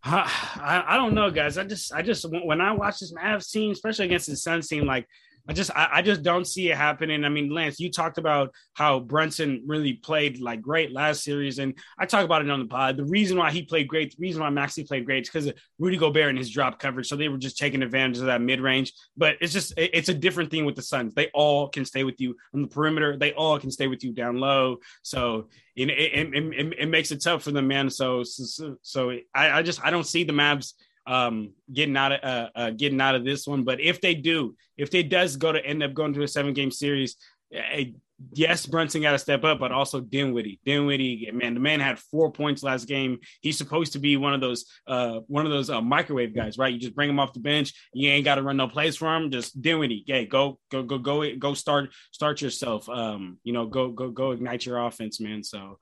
I, I don't know, guys. I just, I just, when I watch this Mavs team, especially against the Suns team, like I just I, I, just don't see it happening. I mean, Lance, you talked about how Brunson really played like great last series, and I talk about it on the pod. The reason why he played great, the reason why Maxi played great, is because Rudy Gobert and his drop coverage. So they were just taking advantage of that mid range. But it's just it's a different thing with the Suns. They all can stay with you on the perimeter. They all can stay with you down low. So it it, it, it makes it tough for them, man. So so, so I, I just I don't see the Mavs um, getting out of uh, uh, getting out of this one. But if they do, if they does go to end up going to a seven game series, eh, yes, Brunson got to step up, but also Dinwiddie. Dinwiddie, man, the man had four points last game. He's supposed to be one of those uh, one of those uh, microwave guys, right? You just bring him off the bench. You ain't got to run no plays for him. Just Dinwiddie, hey, go go go go go start start yourself. Um, you know, go go go ignite your offense, man. So.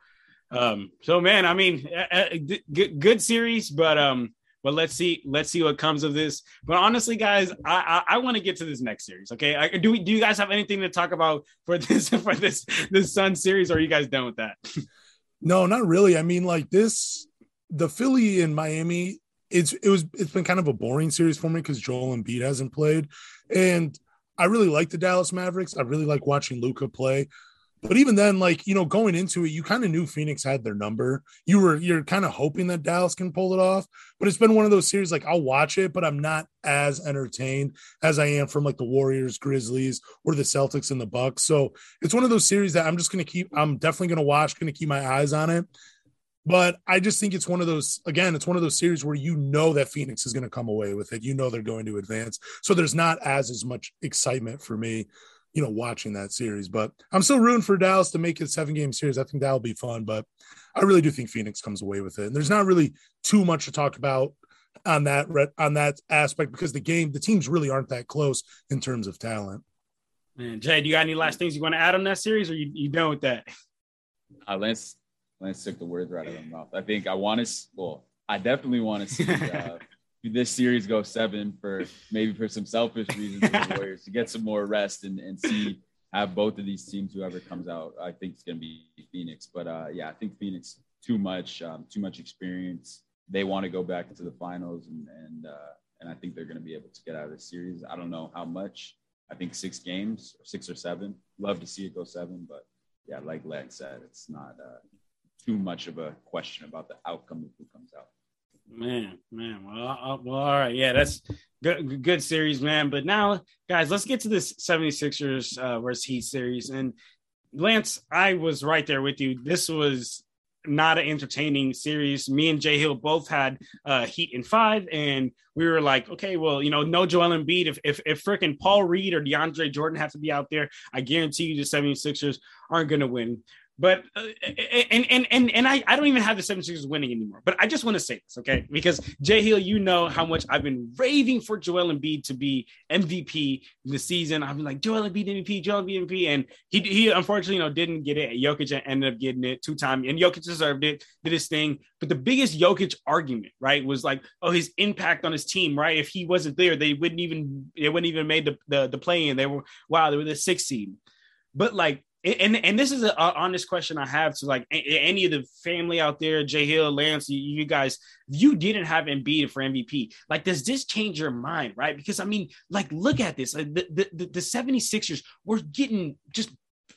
Um, so man, I mean, uh, good, good series, but um, but let's see, let's see what comes of this. But honestly, guys, I I, I want to get to this next series. Okay, I, do we do you guys have anything to talk about for (laughs) this for this this Sun series? Or are you guys done with that?
no, not really. I mean, like this, the Philly and Miami. It's it was it's been kind of a boring series for me because Joel Embiid hasn't played, and I really like the Dallas Mavericks. I really like watching Luka play. But even then, like, you know, going into it, you kind of knew Phoenix had their number. You were, you're kind of hoping that Dallas can pull it off. But it's been one of those series, like, I'll watch it, but I'm not as entertained as I am from like the Warriors, Grizzlies, or the Celtics and the Bucks. So it's one of those series that I'm just going to keep, I'm definitely going to watch, going to keep my eyes on it. But I just think it's one of those, again, it's one of those series where you know that Phoenix is going to come away with it. You know they're going to advance. So there's not as as much excitement for me you know, watching that series. But I'm still rooting for Dallas to make it a seven game series. I think that'll be fun. But I really do think Phoenix comes away with it. And there's not really too much to talk about on that on that aspect because the game, the teams really aren't that close in terms of talent.
Man, Jay, do you got any last things you want to add on that series, or you, you done with that?
Uh, Lance, Lance took the words right out of my mouth. I think I want to. Well, I definitely want to see. (laughs) Uh, this series go seven for maybe for some selfish reasons for the (laughs) Warriors to get some more rest and, and see have both of these teams whoever comes out I think it's going to be Phoenix. But uh, yeah I think Phoenix too much um, too much experience. They want to go back to the finals and and uh, and I think they're going to be able to get out of this series. I don't know how much. I think six games or six or seven. Love to see it go seven but yeah like Len said it's not uh, too much of a question about the outcome of who comes out
Man, man. Well, uh, well, all right. Yeah, that's good, good series, man. But now, guys, let's get to this 76ers uh, versus Heat series. And Lance, I was right there with you. This was not an entertaining series. Me and Jay Hill both had uh, Heat in five, and we were like, okay, well, you know, no Joel Embiid. If if, if freaking Paul Reed or DeAndre Jordan have to be out there, I guarantee you the 76ers aren't going to win. But uh, and and and and I, I don't even have the 76ers winning anymore. But I just want to say this, okay? Because Jay Hill, you know how much I've been raving for Joel Embiid to be MVP in the season. I've been like Joel Embiid MVP, Joel Embiid MVP, and he he unfortunately you know didn't get it. Jokic ended up getting it two times, and Jokic deserved it, did his thing. But the biggest Jokic argument, right, was like, oh, his impact on his team, right? If he wasn't there, they wouldn't even they wouldn't even made the the, the play in. They were wow, they were the sixth seed. But like and and this is an honest question I have to like any of the family out there, Jay Hill, Lance, you, you guys, you didn't have Embiid for MVP. Like, does this change your mind, right? Because I mean, like, look at this. Like, the, the, the 76ers were getting just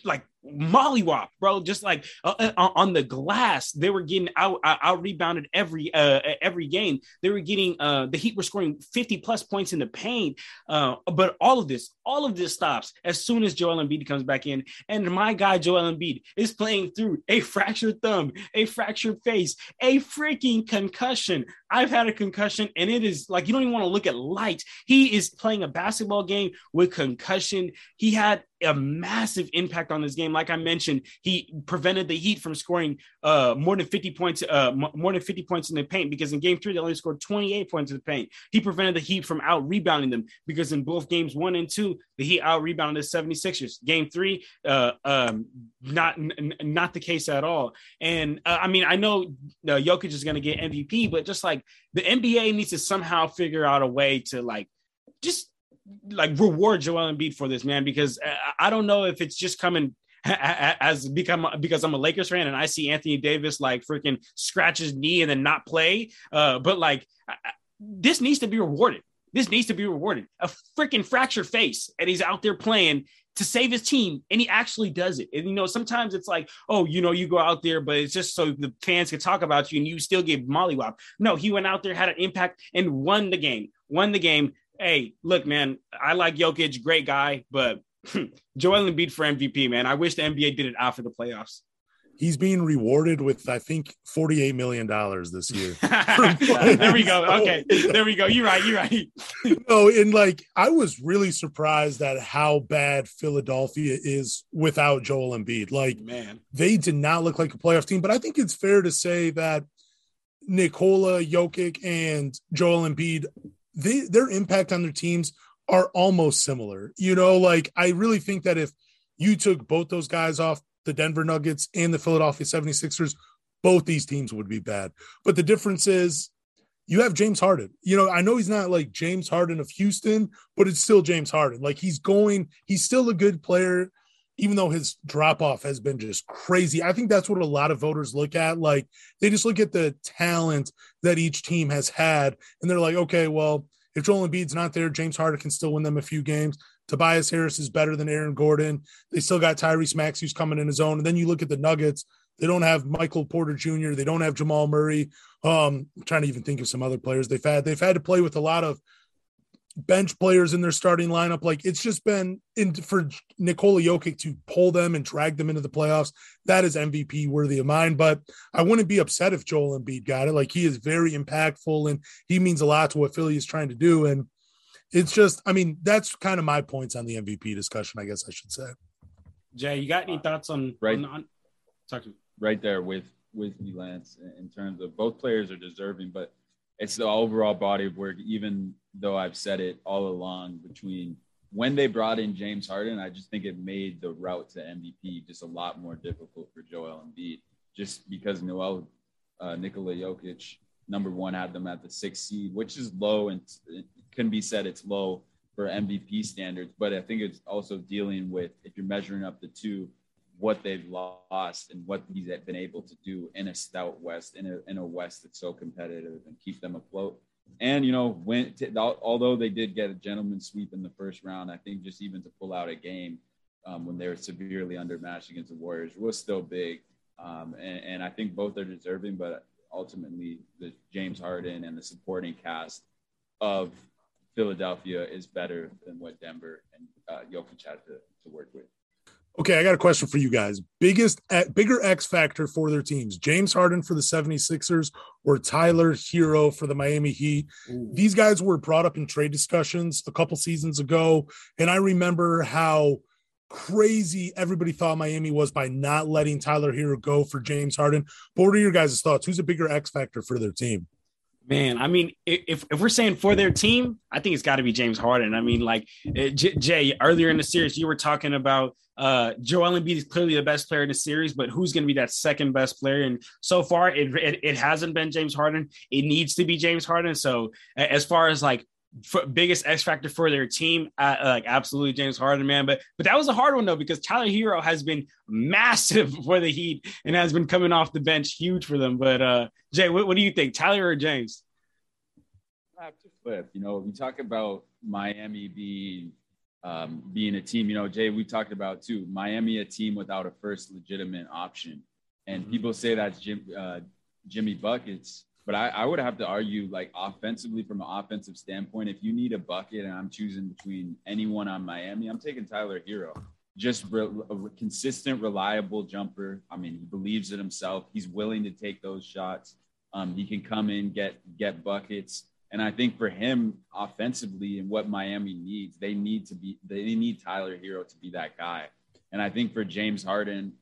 like mollywop, bro. Just like uh, uh, on the glass, they were getting out out rebounded every uh, every game. They were getting uh, the Heat were scoring fifty plus points in the paint. Uh, but all of this, all of this stops as soon as Joel Embiid comes back in, and my guy Joel Embiid is playing through a fractured thumb, a fractured face, a freaking concussion. I've had a concussion, and it is like you don't even want to look at light. He is playing a basketball game with concussion. He had a massive impact on this game like I mentioned, he prevented the Heat from scoring uh, more than 50 points, uh, more than 50 points in the paint because in game three, they only scored 28 points in the paint. He prevented the Heat from out rebounding them because in both games one and two, the Heat out rebounded the 76ers. Game three, uh, um, not, n- not the case at all. And uh, I mean, I know uh, Jokic is going to get MVP, but just like the NBA needs to somehow figure out a way to like just like reward Joel Embiid for this man because uh, I don't know if it's just coming (laughs) as become because I'm a Lakers fan and I see Anthony Davis like freaking scratch his knee and then not play. Uh, but like this needs to be rewarded. This needs to be rewarded. A freaking fractured face, and he's out there playing to save his team, and he actually does it. And you know, sometimes it's like, oh, you know, you go out there, but it's just so the fans can talk about you, and you still get mollywop. No, he went out there, had an impact, and won the game. Won the game. Hey, look, man, I like Jokic, great guy, but (laughs) Joel Embiid for MVP, man. I wish the NBA did it after the playoffs.
He's being rewarded with, I think, $48 million this year. (laughs) (laughs)
there we go. Okay. There we go. You're right. You're right.
no, and like, I was really surprised at how bad Philadelphia is without Joel Embiid. Like, man, they did not look like a playoff team, but I think it's fair to say that Nikola Jokic and Joel Embiid, they, their impact on their teams are almost similar. You know, like I really think that if you took both those guys off the Denver Nuggets and the Philadelphia 76ers, both these teams would be bad. But the difference is you have James Harden. You know, I know he's not like James Harden of Houston, but it's still James Harden. Like he's going, he's still a good player, even though his drop off has been just crazy. I think that's what a lot of voters look at. Like they just look at the talent that each team has had, and they're like, okay, well, if Joel Embiid's not there, James Harden can still win them a few games. Tobias Harris is better than Aaron Gordon. They still got Tyrese Maxey who's coming in his own. And then you look at the Nuggets. They don't have Michael Porter Jr. They don't have Jamal Murray. Um, I'm trying to even think of some other players they've had. They've had to play with a lot of bench players in their starting lineup. Like it's just been in for Nikola Jokic to pull them and drag them into the playoffs. That is MVP worthy of mine. But I wouldn't be upset if Joel Embiid got it. Like he is very impactful and he means a lot to what Philly is trying to do. And it's just, I mean, that's kind of my points on the MVP discussion, I guess I should say.
Jay, you got any thoughts on
right?
On, on, talk to me.
Right there with with you, Lance, in terms of both players are deserving, but it's the overall body of work, even though I've said it all along between when they brought in James Harden, I just think it made the route to MVP just a lot more difficult for Joel Embiid, just because Noel uh, Nikola Jokic, number one, had them at the sixth seed, which is low and it can be said it's low for MVP standards. But I think it's also dealing with if you're measuring up the two, what they've lost and what he's been able to do in a stout West, in a, in a West that's so competitive and keep them afloat. And you know, when to, although they did get a gentleman sweep in the first round, I think just even to pull out a game um, when they were severely undermatched against the Warriors was still big. Um, and, and, I think both are deserving, but ultimately, the James Harden and the supporting cast of Philadelphia is better than what Denver and uh, Jokic had to, to work with.
Okay, I got a question for you guys. Biggest, eh, bigger X factor for their teams, James Harden for the 76ers or Tyler Herro for the Miami Heat. Ooh. These guys were brought up in trade discussions a couple seasons ago. And I remember how crazy everybody thought Miami was by not letting Tyler Herro go for James Harden. But what are your guys' thoughts? Who's a bigger X factor for their team?
Man, I mean, if, if we're saying for their team, I think it's got to be James Harden. I mean, like uh, Jay, earlier in the series, you were talking about uh, Joel Embiid is clearly the best player in the series, but who's going to be that second best player? And so far, it, it, it hasn't been James Harden. It needs to be James Harden. So as far as like biggest X factor for their team, uh, like absolutely James Harden, man. But but that was a hard one though because Tyler Herro has been massive (laughs) for the Heat and has been coming off the bench huge for them. But uh, Jay, what, what do you think, Tyler or James?
I have to flip. You know, we talk about Miami being um, being a team. You know, Jay, we talked about too. Miami, a team without a first legitimate option, and mm-hmm. people say that's Jim, uh, Jimmy buckets. But I, I would have to argue, like offensively, from an offensive standpoint, if you need a bucket and I'm choosing between anyone on Miami, I'm taking Tyler Herro. Just re- a consistent, reliable jumper. I mean, he believes in himself. He's willing to take those shots. Um, he can come in, get get buckets. And I think for him offensively and what Miami needs, they need to be they need Tyler Herro to be that guy. And I think for James Harden,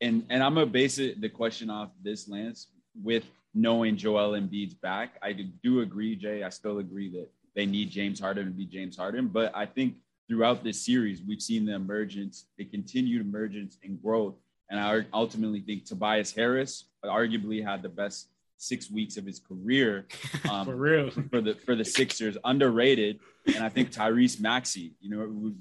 and and I'm gonna base it the question off this Lance with knowing Joel Embiid's back. I do agree, Jay. I still agree that they need James Harden to be James Harden. But I think throughout this series, we've seen the emergence, the continued emergence and growth. And I ultimately think Tobias Harris arguably had the best six weeks of his career. (laughs)
Um, for real.
For the for the Sixers, underrated. And I think Tyrese Maxey, you know,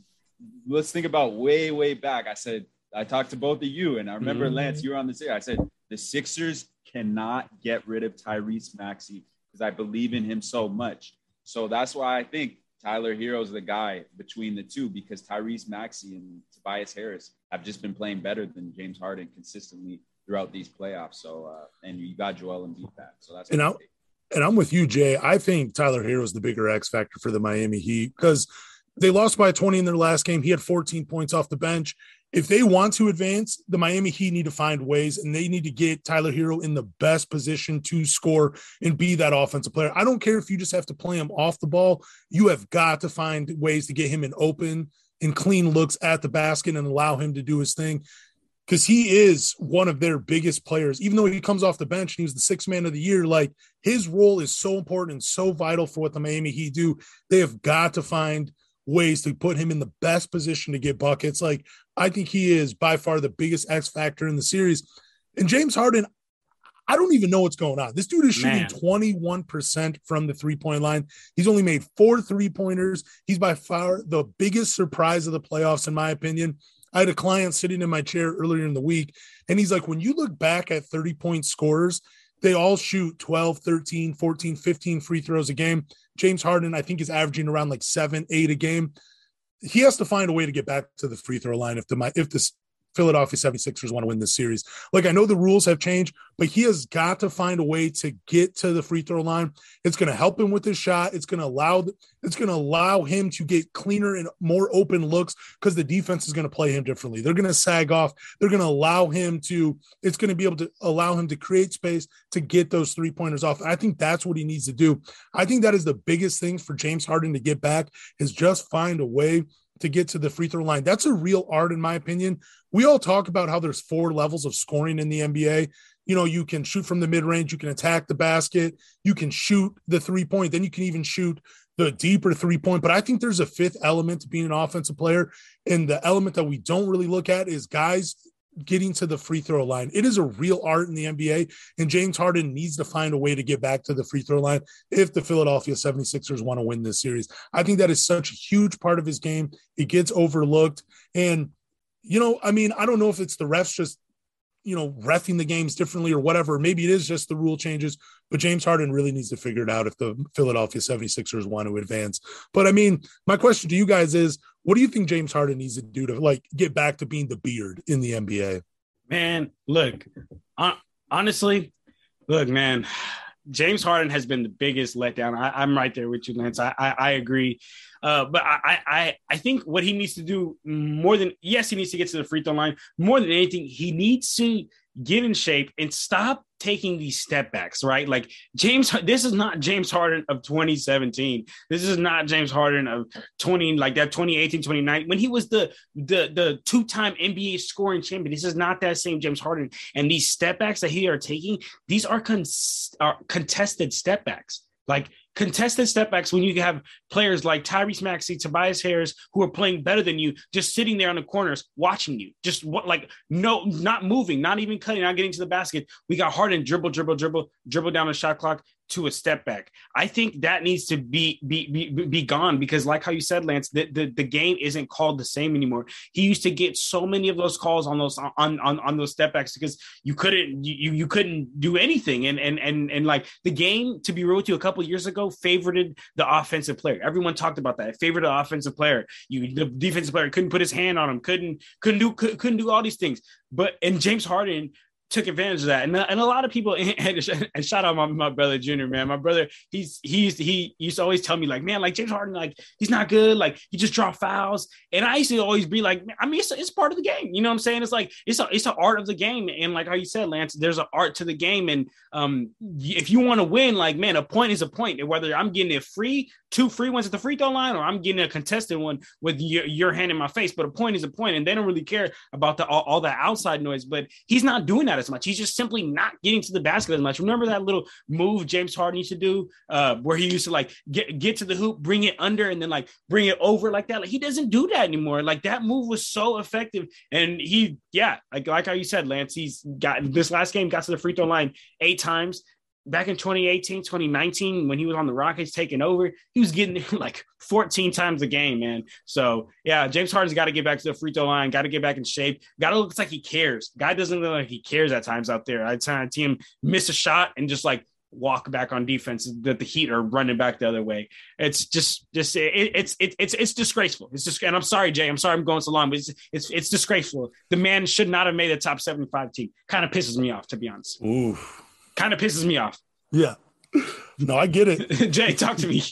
let's think about way, way back. I said, I talked to both of you, and I remember mm-hmm. Lance, you were on the air. I said, the Sixers cannot get rid of Tyrese Maxey because I believe in him so much. So that's why I think Tyler Herro's the guy between the two because Tyrese Maxey and Tobias Harris have just been playing better than James Harden consistently throughout these playoffs. So, uh, and you got Joel Embiid back. So that's
and, I, and I'm with you, Jay. I think Tyler Herro's the bigger X factor for the Miami Heat because they lost by 20 in their last game. He had 14 points off the bench if they want to advance, the Miami Heat need to find ways and they need to get Tyler Herro in the best position to score and be that offensive player. I don't care if you just have to play him off the ball. You have got to find ways to get him in open and clean looks at the basket and allow him to do his thing because he is one of their biggest players. Even though he comes off the bench and he was the sixth man of the year, like his role is so important and so vital for what the Miami Heat do. They have got to find – ways to put him in the best position to get buckets. Like I think he is by far the biggest X factor in the series. And James Harden, I don't even know what's going on. This dude is shooting Man. 21% from the three point line. He's only made four three pointers. He's by far the biggest surprise of the playoffs, in my opinion. I had a client sitting in my chair earlier in the week, and he's like, when you look back at 30 point scorers, they all shoot 12, 13, 14, 15 free throws a game. James Harden, I think, is averaging around like seven, eight a game. He has to find a way to get back to the free throw line if the my if this Philadelphia 76ers want to win this series. Like I know the rules have changed, but he has got to find a way to get to the free throw line. It's going to help him with his shot. It's going to allow it's going to allow him to get cleaner and more open looks because the defense is going to play him differently. They're going to sag off. They're going to allow him to it's going to be able to allow him to create space to get those three pointers off. I think that's what he needs to do. I think that is the biggest thing for James Harden to get back is just find a way to get to the free throw line. That's a real art, in my opinion. We all talk about how there's four levels of scoring in the NBA. You know, you can shoot from the mid range, you can attack the basket, you can shoot the three point, then you can even shoot the deeper three point. But I think there's a fifth element to being an offensive player. And the element that we don't really look at is guys getting to the free throw line. It is a real art in the NBA, and James Harden needs to find a way to get back to the free throw line if the Philadelphia 76ers want to win this series. I think that is such a huge part of his game. It gets overlooked. And, you know, I mean, I don't know if it's the refs just you know, refing the games differently or whatever. Maybe it is just the rule changes, but James Harden really needs to figure it out if the Philadelphia 76ers want to advance. But I mean, my question to you guys is what do you think James Harden needs to do to like get back to being the beard in the NBA?
Man, look, honestly, look, man, James Harden has been the biggest letdown. I, am right there with you, Lance. I, I, I agree. Uh, but I, I, I think what he needs to do more than yes, he needs to get to the free throw line. More than anything, he needs to get in shape and stop taking these step backs, right? Like James, this is not James Harden of 2017. This is not James Harden of 20, like that 2018, 2019, when he was the the the two-time NBA scoring champion. This is not that same James Harden. And these step backs that he are taking, these are, are contested step backs. Like contested stepbacks when you have players like Tyrese Maxey, Tobias Harris, who are playing better than you, just sitting there on the corners watching you, just what like no, not moving, not even cutting, not getting to the basket. We got Harden dribble, dribble, dribble, dribble down the shot clock, to a step back. I think that needs to be be be, be gone because, like how you said, Lance, the, the, the game isn't called the same anymore. He used to get so many of those calls on those on on, on those step backs because you couldn't you you couldn't do anything. And and and and like the game, to be real with you, a couple years ago favored the offensive player. Everyone talked about that. It favored the offensive player. You the defensive player couldn't put his hand on him, couldn't couldn't do couldn't do all these things. But and James Harden took advantage of that. And, and a lot of people, (laughs) and, and shout out my, my brother Junior, man. My brother, he's he's he used to always tell me like, man, like James Harden, like he's not good, like he just draw fouls. And I used to always be like, I mean, it's, it's part of the game. You know what I'm saying? It's like it's a it's an art of the game. And like how you said, Lance, there's an art to the game. And um, if you want to win, like man, a point is a point. And whether I'm getting it free, two free ones at the free throw line, or I'm getting a contested one with your, your hand in my face. But a point is a point, and they don't really care about the all, all that outside noise. But he's not doing that as much. He's just simply not getting to the basket as much. Remember that little move James Harden used to do, uh, where he used to like get get to the hoop, bring it under, and then like bring it over like that. Like he doesn't do that anymore. Like that move was so effective, and he, yeah, like like how you said, Lance, he's got this last game got to the free throw line eight times back in 2018, 2019, when he was on the Rockets taking over, he was getting (laughs) like 14 times a game, man. So yeah, James Harden's got to get back to the free throw line, got to get back in shape. Got to look like he cares. Guy doesn't look like he cares at times out there. I see him miss a shot and just like walk back on defense that the Heat are running back the other way. It's just, just it, it's it, it's it's disgraceful. It's just, and I'm sorry, Jay. I'm sorry I'm going so long, but it's it's it's disgraceful. The man should not have made a top 75 team. Kind of pisses me off, to be honest.
Ooh
kind of pisses me off.
Yeah. No, I get it. (laughs)
Jay, talk to me. (laughs)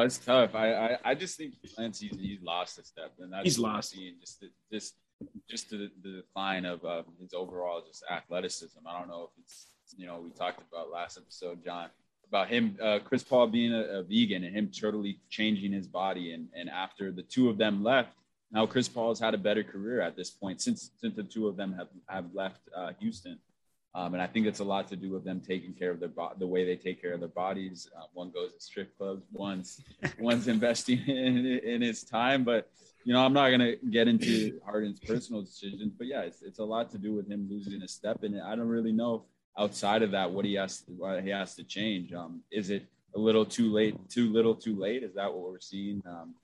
Oh, it's tough. I, I, I just think Lance he's, he's lost a step, and that's
he's lost.
Just the, just just the, the decline of uh, his overall just athleticism. I don't know if it's you know we talked about last episode, John, about him, uh, Chris Paul being a, a, vegan and him totally changing his body, and and after the two of them left, now Chris Paul has had a better career at this point since since the two of them have have left uh, Houston. Um, and I think it's a lot to do with them taking care of their bo- the way they take care of their bodies. Uh, one goes to strip clubs, one's (laughs) one's investing in, in his time. But you know, I'm not gonna get into Harden's personal decisions. But yeah, it's, it's a lot to do with him losing a step in it. I don't really know outside of that what he has to, what he has to change. Um, is it a little too late? Too little, too late? Is that what we're seeing um,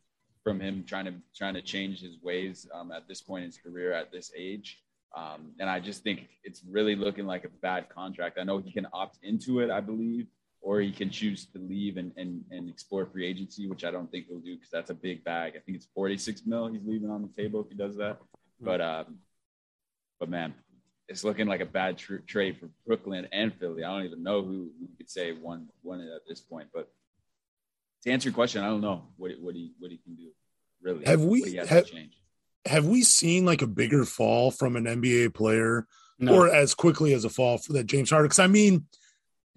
from him trying to trying to change his ways um, at this point in his career at this age? Um, and I just think it's really looking like a bad contract. I know he can opt into it, I believe, or he can choose to leave and, and, and explore free agency, which I don't think he'll do because that's a big bag. I think it's 46 mil he's leaving on the table if he does that. But, um, but man, it's looking like a bad tr- trade for Brooklyn and Philly. I don't even know who, who could say one one at this point. But to answer your question, I don't know what what he what he can do. Really,
have we have, have we seen like a bigger fall from an NBA player no. or as quickly as a fall for that James Harden? Because I mean,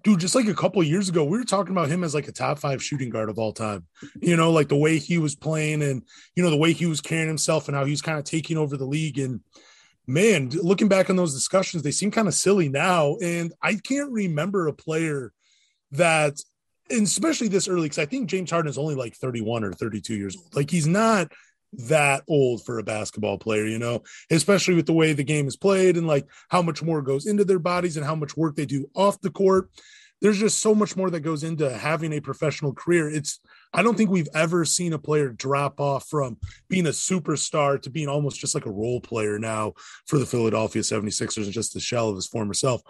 dude, just like a couple years ago, we were talking about him as like a top five shooting guard of all time. You know, like the way he was playing and you know the way he was carrying himself and how he was kind of taking over the league. And man, looking back on those discussions, they seem kind of silly now. And I can't remember a player that and especially this early because I think James Harden is only like 31 or 32 years old. Like he's not that old for a basketball player, you know, especially with the way the game is played and like how much more goes into their bodies and how much work they do off the court. There's just so much more that goes into having a professional career. It's, I don't think we've ever seen a player drop off from being a superstar to being almost just like a role player now for the Philadelphia 76ers and just the shell of his former self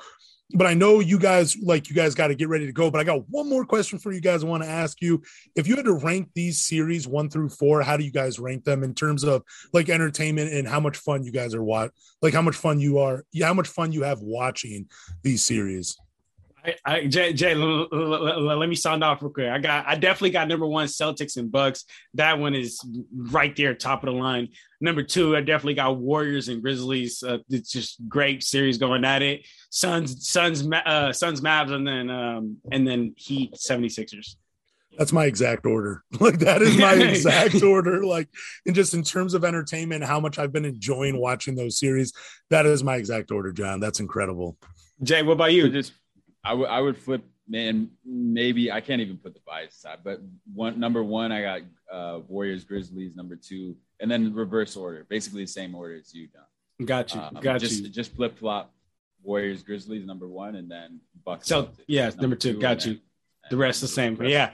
but I know you guys like you guys got to get ready to go. But I got one more question for you guys. I want to ask you if you had to rank these series one through four, how do you guys rank them in terms of like entertainment and how much fun you guys are what like how much fun you are, yeah, how much fun you have watching these series?
I, I Jay, Jay l- l- l- let me sound off real quick. I got, I definitely got number one Celtics and Bucks. That one is right there, top of the line. Number two, I definitely got Warriors and Grizzlies. Uh, it's just great series going at it. Suns, Suns, uh, Suns, Mavs, and then um, and then Heat, 76ers.
That's my exact order. (laughs) Like that is my (laughs) exact order. Like, and just in terms of entertainment, how much I've been enjoying watching those series. That is my exact order, John. That's incredible.
Jay, what about you?
Just I would I would flip man maybe I can't even put the bias aside, but one number one I got uh, Warriors Grizzlies number two, and then reverse order, basically the same order as you done.
Got you, um, got
just,
you.
Just flip flop. Warriors Grizzlies number one, and then Bucks.
So
Celtics,
yeah, number two.
and
Got
then-
you. The rest the same.
rest
Yeah.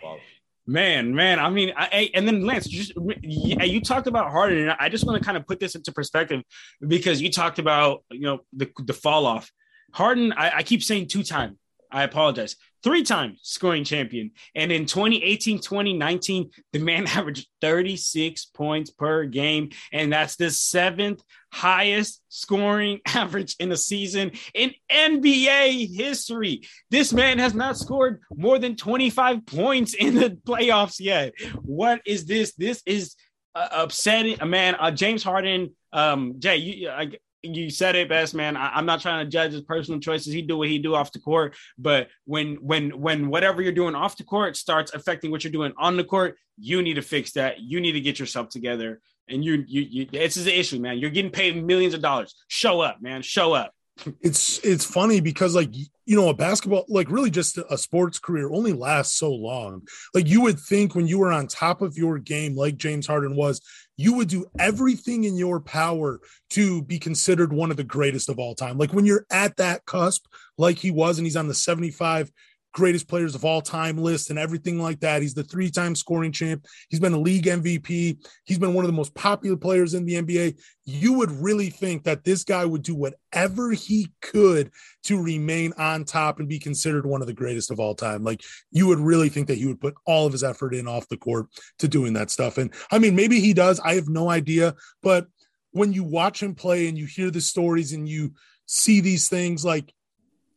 Man, man. I mean, I, and then Lance, just yeah, you talked about Harden, and I just want to kind of put this into perspective because you talked about you know the the fall off. Harden, I, I keep saying two time. I apologize. Three time scoring champion. And in 2018, 2019, the man (laughs) averaged 36 points per game. And that's the seventh highest scoring (laughs) average in a season in NBA history. This man has not scored more than 25 points in the playoffs yet. What is this? This is uh, upsetting. Uh, man, uh, James Harden, um, Jay, you, I, you said it best, man. I, am not trying to judge his personal choices. He do what he do off the court, but when when when whatever you're doing off the court starts affecting what you're doing on the court, you need to fix that. You need to get yourself together. And you, you, you, this is the issue, man. You're getting paid millions of dollars. Show up, man. Show up.
It's it's funny because like you know a basketball like really just a sports career only lasts so long. Like you would think when you were on top of your game like james harden was you would do everything in your power to be considered one of the greatest of all time. Like when you're at that cusp like he was and he's on the 75 greatest players of all time list and everything like that. He's the three time scoring champ. He's been a league MVP. He's been one of the most popular players in the NBA. You would really think that this guy would do whatever he could to remain on top and be considered one of the greatest of all time. Like you would really think that he would put all of his effort in off the court to doing that stuff. And I mean, maybe he does. I have no idea. But when you watch him play and you hear the stories and you see these things, like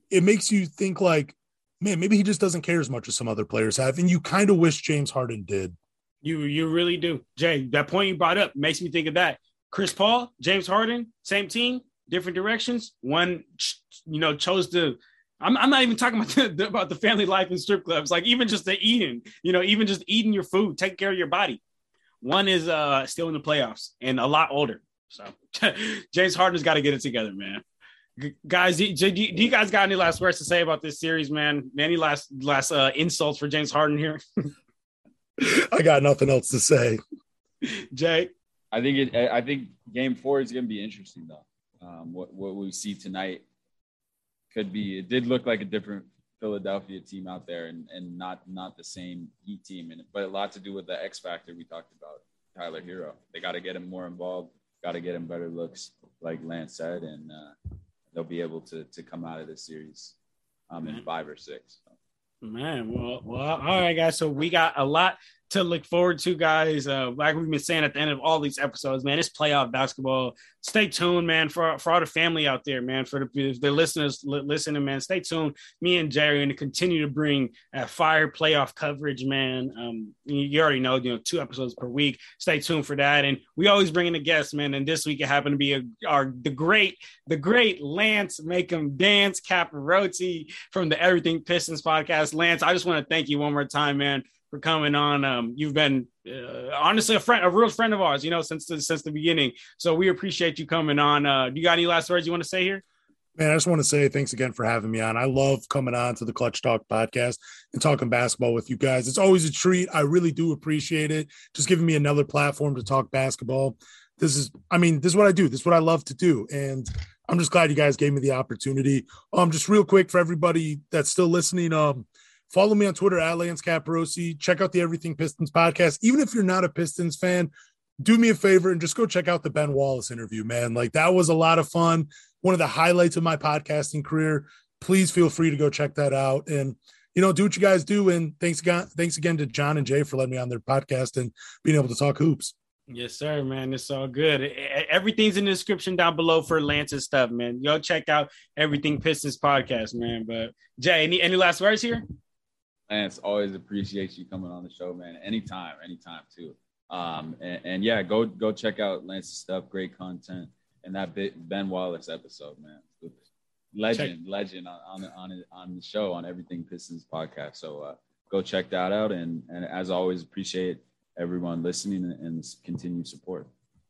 it makes you think like, man, maybe he just doesn't care as much as some other players have. And you kind of wish James Harden did.
You you really do, Jay. That point you brought up makes me think of that. Chris Paul, James Harden, same team, different directions. One, you know, chose to. I'm, I'm not even talking about the, about the family life in strip clubs. Like even just the eating, you know, even just eating your food, taking care of your body. One is uh still in the playoffs and a lot older. So (laughs) James Harden's got to get it together, man guys, do, do, do, you guys got any last words to say about this series, man? Any last last uh, insults for James Harden here? (laughs)
I got nothing else to say. (laughs)
Jay,
I think it. I think Game Four is going to be interesting, though. Um, what what we see tonight could be. It did look like a different Philadelphia team out there, and and not not the same Heat team, and but a lot to do with the X factor we talked about, Tyler Herro. They got to get him more involved. Got to get him better looks, like Lance said, and. Uh, they'll be able to to come out of this series um, in five or six. So.
Man, well, well, all right, guys. So we got a lot to look forward to, guys. Uh, like we've been saying at the end of all these episodes, man, it's playoff basketball. Stay tuned, man, for, for all the family out there, man, for the, the listeners li- listening, man. Stay tuned. Me and Jerry are going to continue to bring uh, fire playoff coverage, man. Um, you, already know, you know, two episodes per week. Stay tuned for that. And we always bring in a guest, man. And this week it happened to be a, our the great, the great Lance Make 'em Dance Caparoti from the Everything Pistons podcast. Lance, I just want to thank you one more time, man for coming on. Um, you've been uh, honestly a friend, a real friend of ours, you know, since the, since the beginning. So we appreciate you coming on. Uh, do you got any last words you want to say here?
Man, I just want to say thanks again for having me on. I love coming on to the Clutch Talk podcast and talking basketball with you guys. It's always a treat. I really do appreciate it. Just giving me another platform to talk basketball. This is, I mean, this is what I do. This is what I love to do. And I'm just glad you guys gave me the opportunity. Um, just real quick for everybody that's still listening, um, Follow me on Twitter at Lance Caparosi. Check out the Everything Pistons podcast. Even if you're not a Pistons fan, do me a favor and just go check out the Ben Wallace interview, man. Like that was a lot of fun. One of the highlights of my podcasting career. Please feel free to go check that out and you know do what you guys do. And thanks again, thanks again to John and Jay for letting me on their podcast and being able to talk hoops.
Yes, sir, man. It's all good. Everything's in the description down below for Lance's stuff, man. Go check out Everything Pistons podcast, man. But Jay, any any last words here?
Lance, always appreciate you coming on the show, man. Anytime, anytime too. Um, and, and, yeah, go go check out Lance's stuff. Great content, and that bit Ben Wallace episode, man. Legend, check. legend on on on, on the show on Everything Pistons podcast. So uh, go check that out, and and as always, appreciate everyone listening and, and continued support.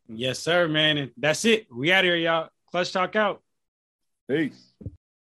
Yes, sir, man. And that's it. We out here, y'all. Clutch Talk out.
Peace.